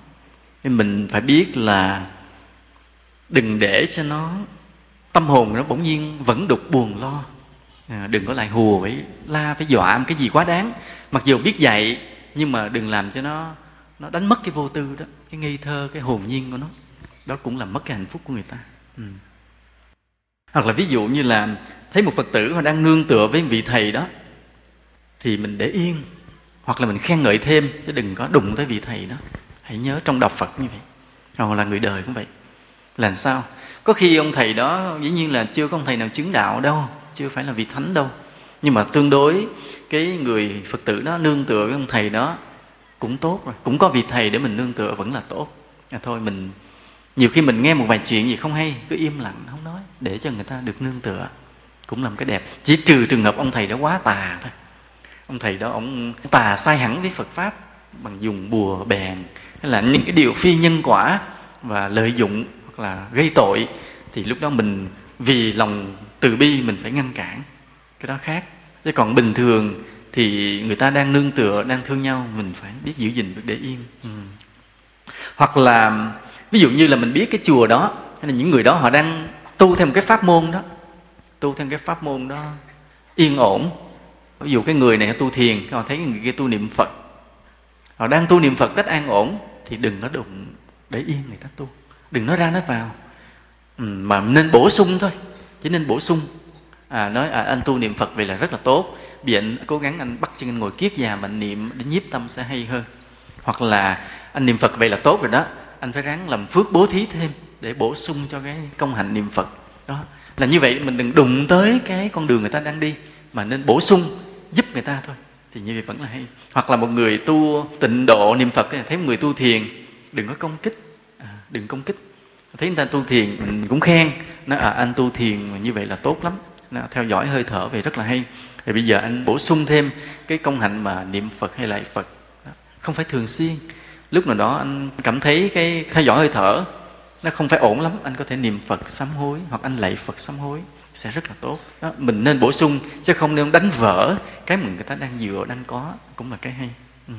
Nên mình phải biết là đừng để cho nó tâm hồn nó bỗng nhiên vẫn đục buồn lo. À, đừng có lại hùa phải la phải dọa một cái gì quá đáng. Mặc dù biết dạy nhưng mà đừng làm cho nó nó đánh mất cái vô tư đó cái ngây thơ cái hồn nhiên của nó đó cũng là mất cái hạnh phúc của người ta. Ừ. hoặc là ví dụ như là thấy một phật tử họ đang nương tựa với vị thầy đó thì mình để yên. Hoặc là mình khen ngợi thêm chứ đừng có đụng tới vị thầy đó. Hãy nhớ trong đọc phật như vậy. Hoặc là người đời cũng vậy. Làm sao? Có khi ông thầy đó dĩ nhiên là chưa có ông thầy nào chứng đạo đâu chưa phải là vị thánh đâu. Nhưng mà tương đối cái người phật tử đó nương tựa với ông thầy đó cũng tốt rồi. Cũng có vị thầy để mình nương tựa vẫn là tốt. À, thôi mình nhiều khi mình nghe một vài chuyện gì không hay, cứ im lặng, không nói, để cho người ta được nương tựa, cũng làm cái đẹp. Chỉ trừ trường hợp ông thầy đó quá tà thôi. Ông thầy đó, ông tà sai hẳn với phật pháp bằng dùng bùa, bèn, hay là những cái điều phi nhân quả và lợi dụng hoặc là gây tội, thì lúc đó mình vì lòng từ bi mình phải ngăn cản. Cái đó khác. Chứ còn bình thường thì người ta đang nương tựa, đang thương nhau, mình phải biết giữ gìn được để yên. Ừ. hoặc là ví dụ như là mình biết cái chùa đó hay là những người đó họ đang tu theo một cái pháp môn đó tu theo cái pháp môn đó yên ổn. Ví dụ cái người này tu thiền họ thấy người kia tu niệm phật họ đang tu niệm phật cách an ổn thì đừng có đụng để yên người ta tu. Đừng nói ra nói vào. Ừ, mà nên bổ sung thôi chỉ nên bổ sung. À, nói à, anh tu niệm phật vậy là rất là tốt. Vì anh cố gắng anh bắt chân anh ngồi kiết già mà niệm để nhiếp tâm sẽ hay hơn. Hoặc là anh niệm phật vậy là tốt rồi đó anh phải ráng làm phước bố thí thêm để bổ sung cho cái công hạnh niệm phật. Đó là như vậy mình đừng đụng tới cái con đường người ta đang đi mà nên bổ sung giúp người ta thôi. Thì như vậy vẫn là hay. Hoặc là một người tu tịnh độ niệm phật thấy một người tu thiền đừng có công kích. À, đừng công kích. Thấy người ta tu thiền mình cũng khen. Nói à anh tu thiền như vậy là tốt lắm. Nó theo dõi hơi thở về rất là hay. Thì bây giờ anh bổ sung thêm cái công hạnh mà niệm phật hay lại phật. Không phải thường xuyên lúc nào đó anh cảm thấy cái theo dõi hơi thở nó không phải ổn lắm anh có thể niệm phật sám hối hoặc anh lạy phật sám hối sẽ rất là tốt. Đó, mình nên bổ sung chứ không nên đánh vỡ cái mà người ta đang dựa đang có cũng là cái hay. Ừ.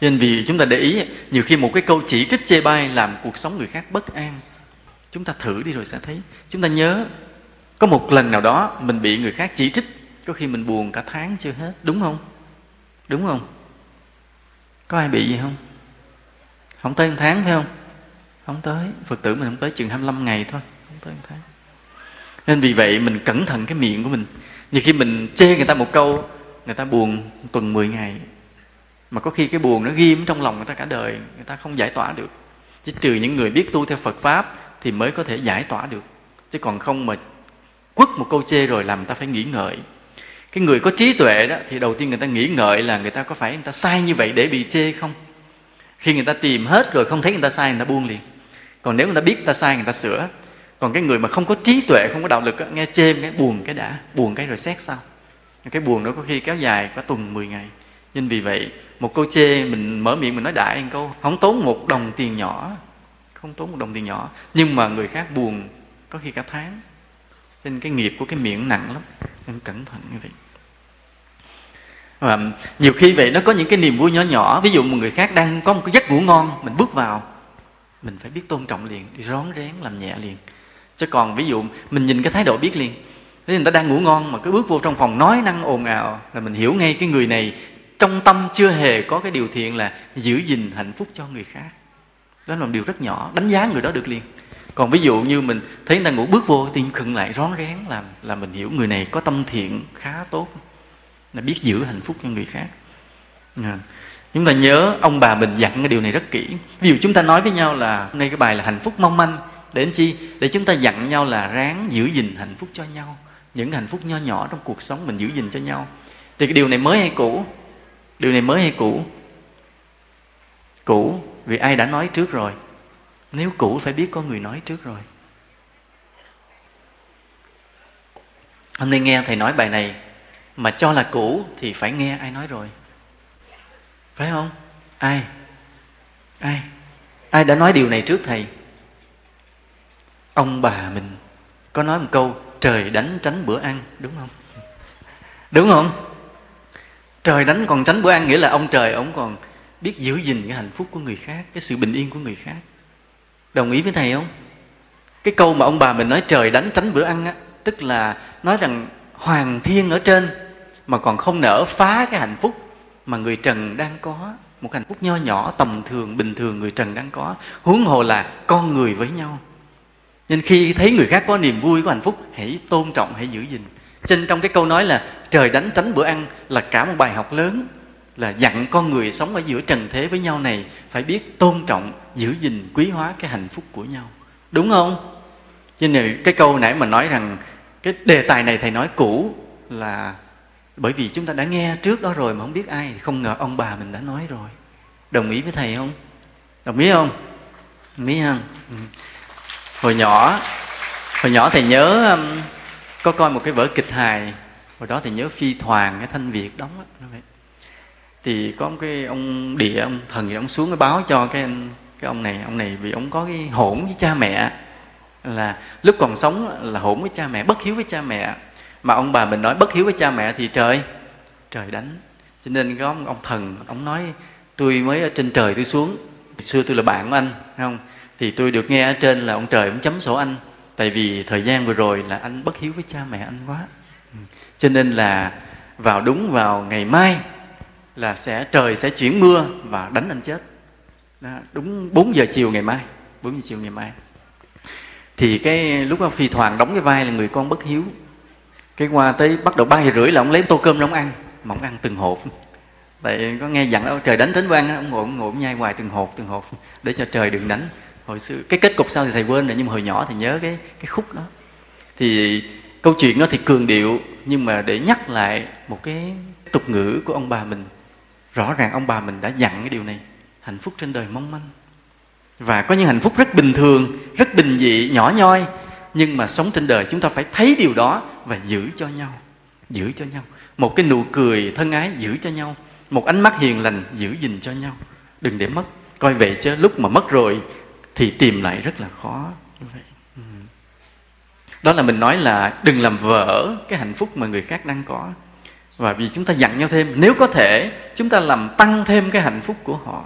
nên vì chúng ta để ý nhiều khi một cái câu chỉ trích chê bai làm cuộc sống người khác bất an chúng ta thử đi rồi sẽ thấy. Chúng ta nhớ có một lần nào đó mình bị người khác chỉ trích có khi mình buồn cả tháng chưa hết đúng không? Đúng không? Có ai bị gì không? Không tới một tháng phải không? Không tới. Phật tử mình không tới chừng 25 ngày thôi. Không tới một tháng. Nên vì vậy mình cẩn thận cái miệng của mình. Nhiều khi mình chê người ta một câu, người ta buồn tuần 10 ngày. Mà có khi cái buồn nó ghim trong lòng người ta cả đời, người ta không giải tỏa được. Chỉ trừ những người biết tu theo Phật pháp thì mới có thể giải tỏa được. Chứ còn không mà quất một câu chê rồi làm người ta phải nghĩ ngợi cái người có trí tuệ đó thì đầu tiên người ta nghĩ ngợi là người ta có phải người ta sai như vậy để bị chê không? Khi người ta tìm hết rồi không thấy người ta sai, người ta buông liền. Còn nếu người ta biết người ta sai, người ta sửa. Còn cái người mà không có trí tuệ, không có đạo lực nghe chê cái buồn cái đã, buồn cái rồi xét sau. Cái buồn đó có khi kéo dài cả tuần 10 ngày. Nên vì vậy, một câu chê mình mở miệng mình nói đại một câu, không tốn một đồng tiền nhỏ, không tốn một đồng tiền nhỏ. Nhưng mà người khác buồn có khi cả tháng. Nên cái nghiệp của cái miệng nặng lắm. Nên cẩn thận như vậy và nhiều khi vậy nó có những cái niềm vui nhỏ nhỏ. Ví dụ một người khác đang có một cái giấc ngủ ngon, mình bước vào, mình phải biết tôn trọng liền, đi rón rén làm nhẹ liền. Chứ còn ví dụ mình nhìn cái thái độ biết liền thế người ta đang ngủ ngon mà cứ bước vô trong phòng nói năng ồn ào là mình hiểu ngay cái người này trong tâm chưa hề có cái điều thiện là giữ gìn hạnh phúc cho người khác. Đó là một điều rất nhỏ, đánh giá người đó được liền. Còn ví dụ như mình thấy người ta ngủ bước vô thì khựng lại rón rén làm là mình hiểu người này có tâm thiện khá tốt là biết giữ hạnh phúc cho người khác. À. chúng ta nhớ, ông bà mình dặn cái điều này rất kỹ. Ví dụ chúng ta nói với nhau là, hôm nay cái bài là hạnh phúc mong manh để làm chi? Để chúng ta dặn nhau là ráng giữ gìn hạnh phúc cho nhau. Những hạnh phúc nho nhỏ trong cuộc sống mình giữ gìn cho nhau. Thì cái điều này mới hay cũ? Điều này mới hay cũ? Cũ, vì ai đã nói trước rồi. Nếu cũ phải biết có người nói trước rồi. Hôm nay nghe thầy nói bài này mà cho là cũ thì phải nghe ai nói rồi. Phải không? Ai? Ai? Ai đã nói điều này trước thầy? Ông bà mình có nói một câu, trời đánh tránh bữa ăn đúng không? Đúng không? Trời đánh còn tránh bữa ăn nghĩa là ông trời ông còn biết giữ gìn cái hạnh phúc của người khác, cái sự bình yên của người khác. Đồng ý với thầy không? Cái câu mà ông bà mình nói, trời đánh tránh bữa ăn á, tức là nói rằng hoàng thiên ở trên mà còn không nỡ phá cái hạnh phúc mà người trần đang có. Một hạnh phúc nho nhỏ, tầm thường, bình thường người trần đang có, huống hồ là con người với nhau. Nên khi thấy người khác có niềm vui, có hạnh phúc, hãy tôn trọng, hãy giữ gìn. Trên trong cái câu nói là trời đánh tránh bữa ăn là cả một bài học lớn, là dặn con người sống ở giữa trần thế với nhau này phải biết tôn trọng, giữ gìn, quý hóa cái hạnh phúc của nhau. Đúng không? Cho nên cái câu nãy mà nói rằng cái đề tài này thầy nói cũ là bởi vì chúng ta đã nghe trước đó rồi mà không biết ai. Không ngờ ông bà mình đã nói rồi. Đồng ý với thầy không? Đồng ý không? Biết không ừ. hồi nhỏ hồi nhỏ thầy nhớ um, có coi một cái vở kịch hài. Hồi đó thì nhớ phi thoàn cái thanh việt đóng đó thì có một cái ông địa ông thần gì ông xuống cái báo cho cái anh cái ông này. Ông này vì ông có cái hỗn với cha mẹ. Là lúc còn sống là hỗn với cha mẹ bất hiếu với cha mẹ mà ông bà mình nói bất hiếu với cha mẹ thì trời trời đánh. Cho nên có ông, ông thần ông nói tôi mới ở trên trời tôi xuống xưa tôi là bạn của anh không? Thì tôi được nghe ở trên là ông trời ông chấm sổ anh tại vì thời gian vừa rồi là anh bất hiếu với cha mẹ anh quá. Ừ. Cho nên là vào đúng vào ngày mai là sẽ trời sẽ chuyển mưa và đánh anh chết. Đó, đúng 4 giờ chiều ngày mai 4 giờ chiều ngày mai. Thì cái lúc đó phi thoảng đóng cái vai là người con bất hiếu cái qua tới bắt đầu ba giờ rưỡi là ông lấy tô cơm ra ông ăn, mà ông ăn từng hộp. Tại có nghe dặn đó trời đánh tránh quan ông ngồi ông ngồi, ông nhai hoài từng hộp từng hộp, để cho trời đừng đánh. Hồi xưa, cái kết cục sau thì thầy quên rồi, nhưng mà hồi nhỏ thì nhớ cái cái khúc đó. Thì câu chuyện đó thì cường điệu, nhưng mà để nhắc lại một cái tục ngữ của ông bà mình, rõ ràng ông bà mình đã dặn cái điều này, hạnh phúc trên đời mong manh. Và có những hạnh phúc rất bình thường, rất bình dị, nhỏ nhoi nhưng mà sống trên đời chúng ta phải thấy điều đó và giữ cho nhau, giữ cho nhau. Một cái nụ cười thân ái giữ cho nhau, một ánh mắt hiền lành giữ gìn cho nhau. Đừng để mất. Coi vậy chứ, lúc mà mất rồi thì tìm lại rất là khó. Như vậy đó là mình nói là đừng làm vỡ cái hạnh phúc mà người khác đang có. Và vì chúng ta dặn nhau thêm, nếu có thể, chúng ta làm tăng thêm cái hạnh phúc của họ.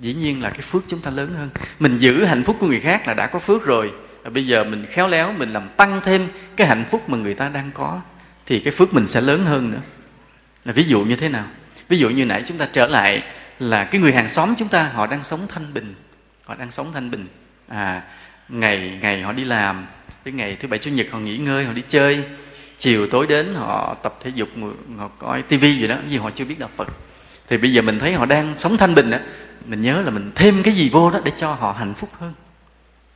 Dĩ nhiên là cái phước chúng ta lớn hơn. Mình giữ hạnh phúc của người khác là đã có phước rồi bây giờ mình khéo léo, mình làm tăng thêm cái hạnh phúc mà người ta đang có, thì cái phước mình sẽ lớn hơn nữa. Là ví dụ như thế nào? Ví dụ như nãy chúng ta trở lại là cái người hàng xóm chúng ta, họ đang sống thanh bình. Họ đang sống thanh bình. À ngày ngày họ đi làm, cái ngày thứ bảy, chủ nhật họ nghỉ ngơi, họ đi chơi. Chiều tối đến họ tập thể dục họ coi tivi gì đó vì họ chưa biết đạo phật. Thì bây giờ mình thấy họ đang sống thanh bình á. Mình nhớ là mình thêm cái gì vô đó để cho họ hạnh phúc hơn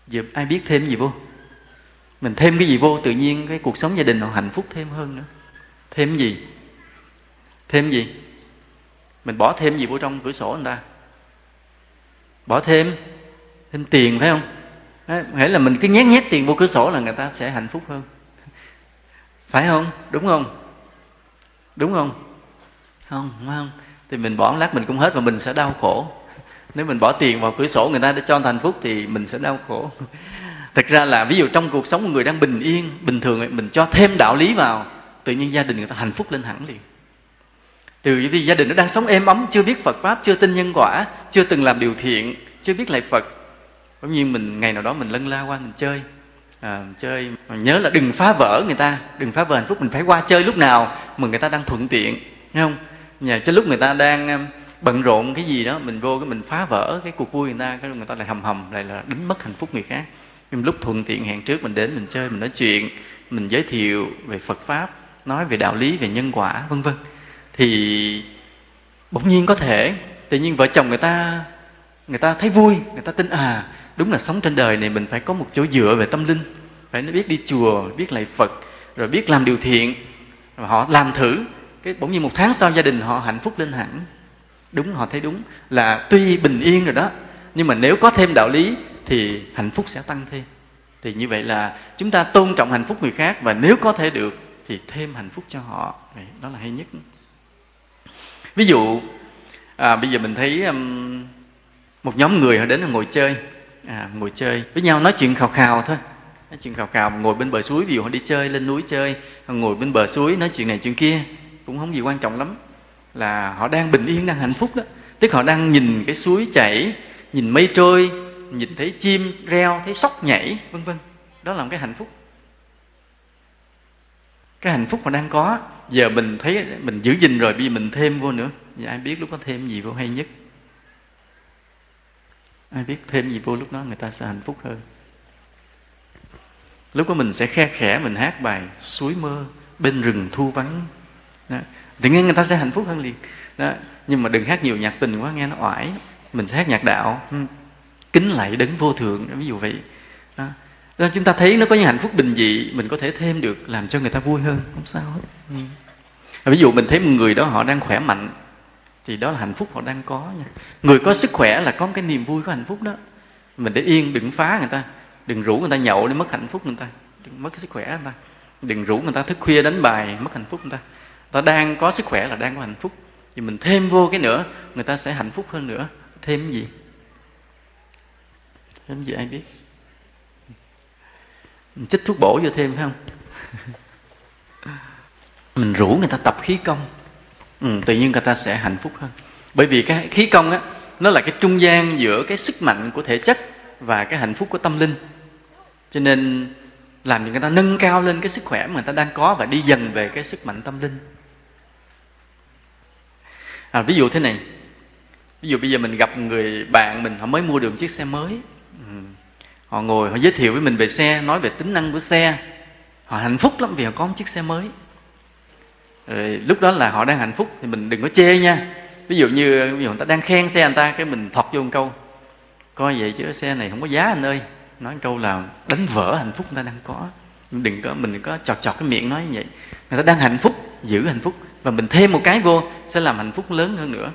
giờ ai biết thêm gì vô? Mình thêm cái gì vô, tự nhiên cái cuộc sống gia đình họ hạnh phúc thêm hơn nữa. Thêm gì? Thêm gì? Mình bỏ thêm gì vô trong cửa sổ người ta? Bỏ thêm thêm tiền, phải không? Nghĩa là mình cứ nhét nhét tiền vô cửa sổ là người ta sẽ hạnh phúc hơn. Phải không? Đúng không? Đúng không? Không đúng không? Thì mình bỏ lát mình cũng hết và mình sẽ đau khổ nếu mình bỏ tiền vào cửa sổ người ta để cho thành phúc thì mình sẽ đau khổ. Thực ra là ví dụ trong cuộc sống của người đang bình yên bình thường mình cho thêm đạo lý vào tự nhiên gia đình người ta hạnh phúc lên hẳn liền. Từ vì gia đình nó đang sống êm ấm chưa biết phật pháp chưa tin nhân quả chưa từng làm điều thiện chưa biết lại phật. Bỗng nhiên mình ngày nào đó mình lân la qua mình chơi. À, chơi mình nhớ là đừng phá vỡ người ta đừng phá vỡ hạnh phúc mình phải qua chơi lúc nào mà người ta đang thuận tiện nghe không? Nhà cho lúc người ta đang bận rộn cái gì đó, mình vô cái mình phá vỡ cái cuộc vui người ta, cái người ta lại hầm hầm, lại là đánh mất hạnh phúc người khác. Nhưng lúc thuận tiện hẹn trước, mình đến, mình chơi, mình nói chuyện, mình giới thiệu về phật pháp, nói về đạo lý, về nhân quả, vân vân. Thì bỗng nhiên có thể, tự nhiên vợ chồng người ta người ta thấy vui, người ta tin à đúng là sống trên đời này mình phải có một chỗ dựa về tâm linh. Phải biết đi chùa, biết lạy phật, rồi biết làm điều thiện, rồi họ làm thử. Cái bỗng nhiên một tháng sau gia đình họ hạnh phúc lên hẳn đúng họ thấy đúng. Là tuy bình yên rồi đó nhưng mà nếu có thêm đạo lý thì hạnh phúc sẽ tăng thêm. Thì như vậy là chúng ta tôn trọng hạnh phúc người khác và nếu có thể được thì thêm hạnh phúc cho họ. Đó là hay nhất. Ví dụ à, bây giờ mình thấy um, một nhóm người họ đến là ngồi chơi à, ngồi chơi với nhau nói chuyện khào khào thôi. Nói chuyện khào khào ngồi bên bờ suối ví dụ họ đi chơi lên núi chơi ngồi bên bờ suối nói chuyện này chuyện kia cũng không gì quan trọng lắm là họ đang bình yên, đang hạnh phúc đó. Tức họ đang nhìn cái suối chảy, nhìn mây trôi, nhìn thấy chim reo, thấy sóc nhảy, vân vân. Đó là một cái hạnh phúc. Cái hạnh phúc mà đang có, giờ mình thấy mình giữ gìn rồi, bây giờ mình thêm vô nữa. Giờ ai biết lúc có thêm gì vô hay nhất? Ai biết thêm gì vô lúc đó người ta sẽ hạnh phúc hơn. Lúc đó mình sẽ khe khẽ, mình hát bài suối mơ bên rừng thu vắng. Đó tự nhiên người ta sẽ hạnh phúc hơn liền. Đó. nhưng mà đừng hát nhiều nhạc tình quá, nghe nó oải. Mình sẽ hát nhạc đạo. Ừ. Kính lạy đấng vô thượng, ví dụ vậy. Đó. đó, chúng ta thấy nó có những hạnh phúc bình dị, mình có thể thêm được, làm cho người ta vui hơn. Không sao hết. Ừ. Ví dụ mình thấy một người đó họ đang khỏe mạnh, thì đó là hạnh phúc họ đang có nha. Người có sức khỏe là có một cái niềm vui, có hạnh phúc đó. Mình để yên, đừng phá người ta. Đừng rủ người ta nhậu để mất hạnh phúc người ta. Đừng mất cái sức khỏe người ta. Đừng rủ người ta thức khuya đánh bài, mất hạnh phúc người ta ta đang có sức khỏe là đang có hạnh phúc. Thì mình thêm vô cái nữa người ta sẽ hạnh phúc hơn nữa. Thêm cái gì? Thêm cái gì ai biết? Mình chích thuốc bổ vô thêm phải không? Mình rủ người ta tập khí công. Ừ, tự nhiên người ta sẽ hạnh phúc hơn. Bởi vì cái khí công á nó là cái trung gian giữa cái sức mạnh của thể chất và cái hạnh phúc của tâm linh. Cho nên làm cho người ta nâng cao lên cái sức khỏe mà người ta đang có và đi dần về cái sức mạnh tâm linh à, ví dụ thế này. Ví dụ bây giờ mình gặp người bạn mình họ mới mua được một chiếc xe mới. Ừ. họ ngồi họ giới thiệu với mình về xe nói về tính năng của xe. Họ hạnh phúc lắm vì họ có một chiếc xe mới. Rồi lúc đó là họ đang hạnh phúc thì mình đừng có chê nha. Ví dụ như ví dụ người ta đang khen xe người ta cái mình thọt vô một câu. Coi vậy chứ xe này không có giá anh ơi. Nói một câu là đánh vỡ hạnh phúc người ta đang có. Đừng có mình có chọt chọt cái miệng nói như vậy. Người ta đang hạnh phúc giữ hạnh phúc và mình thêm một cái vô sẽ làm hạnh phúc lớn hơn nữa.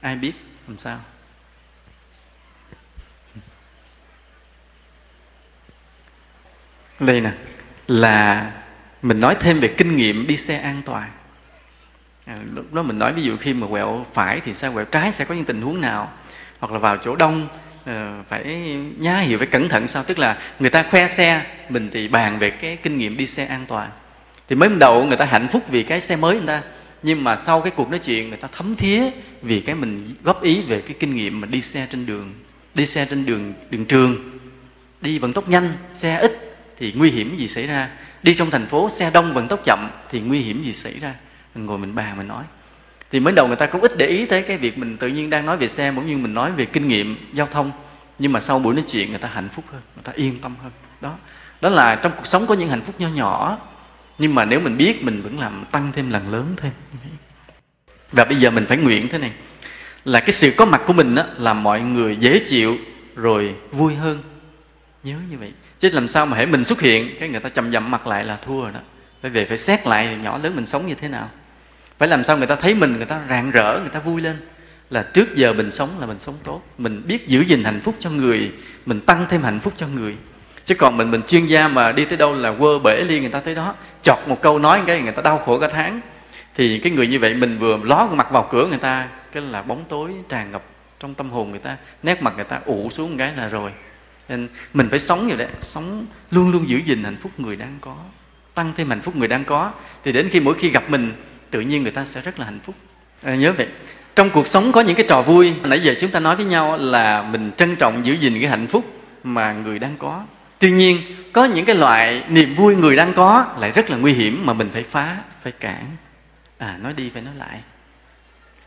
Ai biết làm sao? Đây nè là mình nói thêm về kinh nghiệm đi xe an toàn. À, lúc đó mình nói ví dụ khi mà quẹo phải thì sao quẹo trái sẽ có những tình huống nào? Hoặc là vào chỗ đông ờ, phải nhá hiểu phải cẩn thận sao? Tức là người ta khoe xe mình thì bàn về cái kinh nghiệm đi xe an toàn. Thì mới đầu người ta hạnh phúc vì cái xe mới người ta nhưng mà sau cái cuộc nói chuyện, người ta thấm thía vì cái mình góp ý về cái kinh nghiệm mà đi xe trên đường, đi xe trên đường đường trường. Đi vận tốc nhanh, xe ít thì nguy hiểm gì xảy ra. Đi trong thành phố, xe đông, vận tốc chậm thì nguy hiểm gì xảy ra. Mình ngồi mình bàn, mình nói. Thì mới đầu người ta cũng ít để ý tới cái việc mình tự nhiên đang nói về xe, bỗng nhiên mình nói về kinh nghiệm giao thông. Nhưng mà sau buổi nói chuyện, người ta hạnh phúc hơn, người ta yên tâm hơn. Đó. Đó là trong cuộc sống có những hạnh phúc nho nhỏ nhưng mà nếu mình biết mình vẫn làm tăng thêm lần lớn thêm và bây giờ mình phải nguyện thế này. Là cái sự có mặt của mình đó, là mọi người dễ chịu rồi vui hơn. Nhớ như vậy. Chứ làm sao mà hãy mình xuất hiện cái người ta chầm dầm mặt lại là thua rồi đó. Phải về phải xét lại nhỏ lớn mình sống như thế nào. Phải làm sao người ta thấy mình người ta rạng rỡ người ta vui lên. Là trước giờ mình sống là mình sống tốt. Mình biết giữ gìn hạnh phúc cho người mình tăng thêm hạnh phúc cho người. Chứ còn mình mình chuyên gia mà đi tới đâu là quơ bể liên người ta tới đó chọt một câu nói cái người ta đau khổ cả tháng. Thì cái người như vậy mình vừa ló mặt vào cửa người ta cái là bóng tối tràn ngập trong tâm hồn người ta nét mặt người ta ủ xuống một cái là rồi. Nên mình phải sống như đấy sống luôn luôn giữ gìn hạnh phúc người đang có tăng thêm hạnh phúc người đang có. Thì đến khi mỗi khi gặp mình tự nhiên người ta sẽ rất là hạnh phúc. À, nhớ vậy trong cuộc sống có những cái trò vui nãy giờ chúng ta nói với nhau là mình trân trọng giữ gìn cái hạnh phúc mà người đang có tuy nhiên, có những cái loại niềm vui người đang có lại rất là nguy hiểm mà mình phải phá, phải cản. À nói đi, phải nói lại.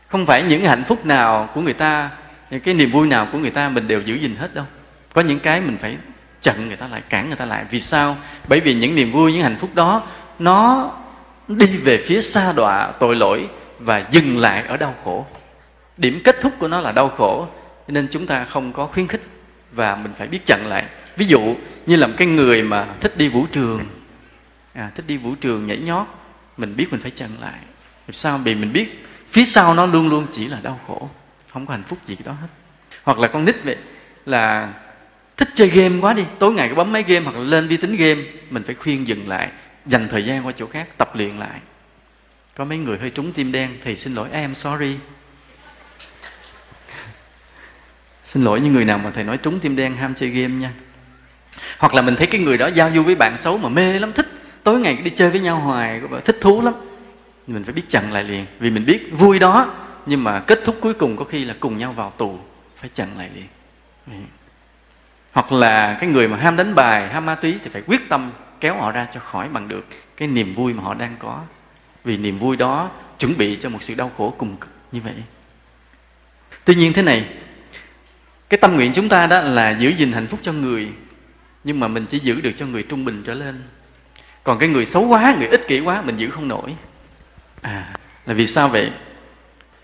Không phải những hạnh phúc nào của người ta, những cái niềm vui nào của người ta mình đều giữ gìn hết đâu. Có những cái mình phải chặn người ta lại, cản người ta lại. Vì sao? Bởi vì những niềm vui, những hạnh phúc đó, nó đi về phía xa đọa tội lỗi và dừng lại ở đau khổ. Điểm kết thúc của nó là đau khổ, nên chúng ta không có khuyến khích và mình phải biết chặn lại. Ví dụ như là một cái người mà thích đi vũ trường. À, thích đi vũ trường nhảy nhót mình biết mình phải chặn lại. Sao? Vì mình biết phía sau nó luôn luôn chỉ là đau khổ không có hạnh phúc gì đó hết. Hoặc là con nít vậy là thích chơi game quá đi tối ngày cứ bấm máy game hoặc là lên vi tính game mình phải khuyên dừng lại dành thời gian qua chỗ khác tập luyện lại. Có mấy người hơi trúng tim đen thì xin lỗi em sorry. Xin lỗi những người nào mà thầy nói trúng tim đen, ham chơi game nha. Hoặc là mình thấy cái người đó giao du với bạn xấu mà mê lắm, thích tối ngày đi chơi với nhau hoài thích thú lắm. Mình phải biết chặn lại liền. Vì mình biết vui đó, nhưng mà kết thúc cuối cùng có khi là cùng nhau vào tù, phải chặn lại liền. Hoặc là cái người mà ham đánh bài, ham ma túy thì phải quyết tâm kéo họ ra cho khỏi bằng được cái niềm vui mà họ đang có. Vì niềm vui đó chuẩn bị cho một sự đau khổ cùng cực như vậy. Tuy nhiên thế này cái tâm nguyện chúng ta đó là giữ gìn hạnh phúc cho người nhưng mà mình chỉ giữ được cho người trung bình trở lên. Còn cái người xấu quá người ích kỷ quá mình giữ không nổi. À là vì sao vậy?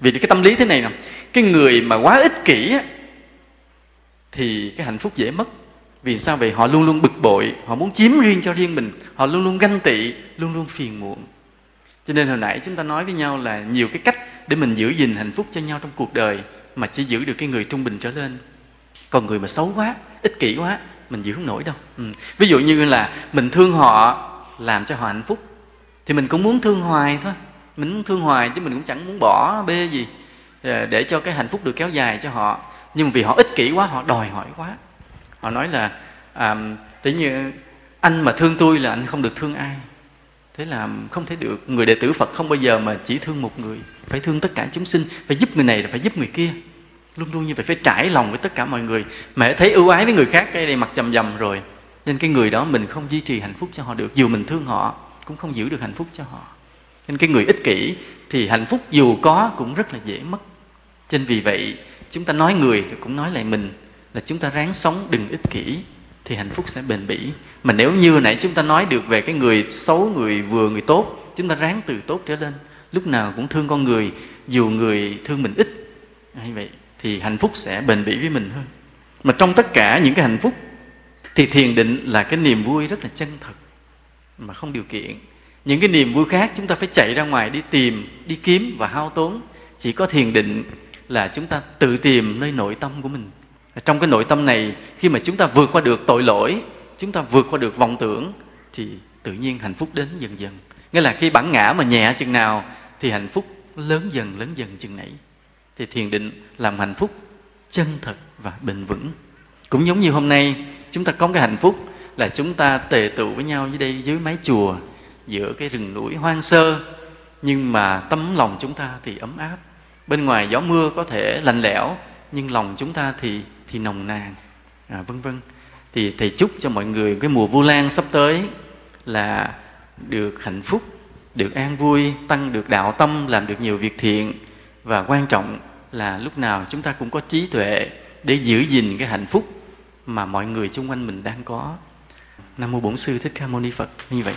Vì cái tâm lý thế này nè cái người mà quá ích kỷ á, thì cái hạnh phúc dễ mất. Vì sao vậy? Họ luôn luôn bực bội họ muốn chiếm riêng cho riêng mình họ luôn luôn ganh tị luôn luôn phiền muộn. Cho nên hồi nãy chúng ta nói với nhau là nhiều cái cách để mình giữ gìn hạnh phúc cho nhau trong cuộc đời mà chỉ giữ được cái người trung bình trở lên còn người mà xấu quá ích kỷ quá mình giữ không nổi đâu. Ừ. ví dụ như là mình thương họ làm cho họ hạnh phúc thì mình cũng muốn thương hoài thôi. Mình muốn thương hoài chứ mình cũng chẳng muốn bỏ bê gì ờ, để cho cái hạnh phúc được kéo dài cho họ. Nhưng vì họ ích kỷ quá họ đòi hỏi quá. Họ nói là à, tự như anh mà thương tôi là anh không được thương ai. Thế là không thể được. Người đệ tử phật không bao giờ mà chỉ thương một người phải thương tất cả chúng sinh phải giúp người này là phải giúp người kia luôn luôn như vậy, phải trải lòng với tất cả mọi người. Mà thấy ưu ái với người khác, cái này mặt chầm dầm rồi. Nên cái người đó mình không duy trì hạnh phúc cho họ được, dù mình thương họ, cũng không giữ được hạnh phúc cho họ. Nên cái người ích kỷ thì hạnh phúc dù có cũng rất là dễ mất. Trên vì vậy, chúng ta nói người cũng nói lại mình là chúng ta ráng sống đừng ích kỷ thì hạnh phúc sẽ bền bỉ. Mà nếu như nãy chúng ta nói được về cái người xấu, người vừa, người tốt, chúng ta ráng từ tốt trở lên. Lúc nào cũng thương con người, dù người thương mình ít. Hay vậy thì hạnh phúc sẽ bền bỉ với mình hơn. Mà trong tất cả những cái hạnh phúc, thì thiền định là cái niềm vui rất là chân thật, mà không điều kiện những cái niềm vui khác chúng ta phải chạy ra ngoài đi tìm, đi kiếm và hao tốn. Chỉ có thiền định là chúng ta tự tìm nơi nội tâm của mình. Trong cái nội tâm này, khi mà chúng ta vượt qua được tội lỗi, chúng ta vượt qua được vọng tưởng, thì tự nhiên hạnh phúc đến dần dần. Nghĩa là khi bản ngã mà nhẹ chừng nào, thì hạnh phúc lớn dần lớn dần chừng nãy thì thiền định làm hạnh phúc chân thật và bền vững. Cũng giống như hôm nay chúng ta có cái hạnh phúc là chúng ta tề tụ với nhau dưới đây dưới mái chùa giữa cái rừng núi hoang sơ. Nhưng mà tấm lòng chúng ta thì ấm áp. Bên ngoài gió mưa có thể lạnh lẽo nhưng lòng chúng ta thì thì nồng nàn. À, vân vân. Thì thầy chúc cho mọi người cái mùa vu lan sắp tới là được hạnh phúc được an vui tăng được đạo tâm làm được nhiều việc thiện và quan trọng là lúc nào chúng ta cũng có trí tuệ để giữ gìn cái hạnh phúc mà mọi người xung quanh mình đang có. Nam mô bổn sư thích ca mâu ni phật. Như vậy.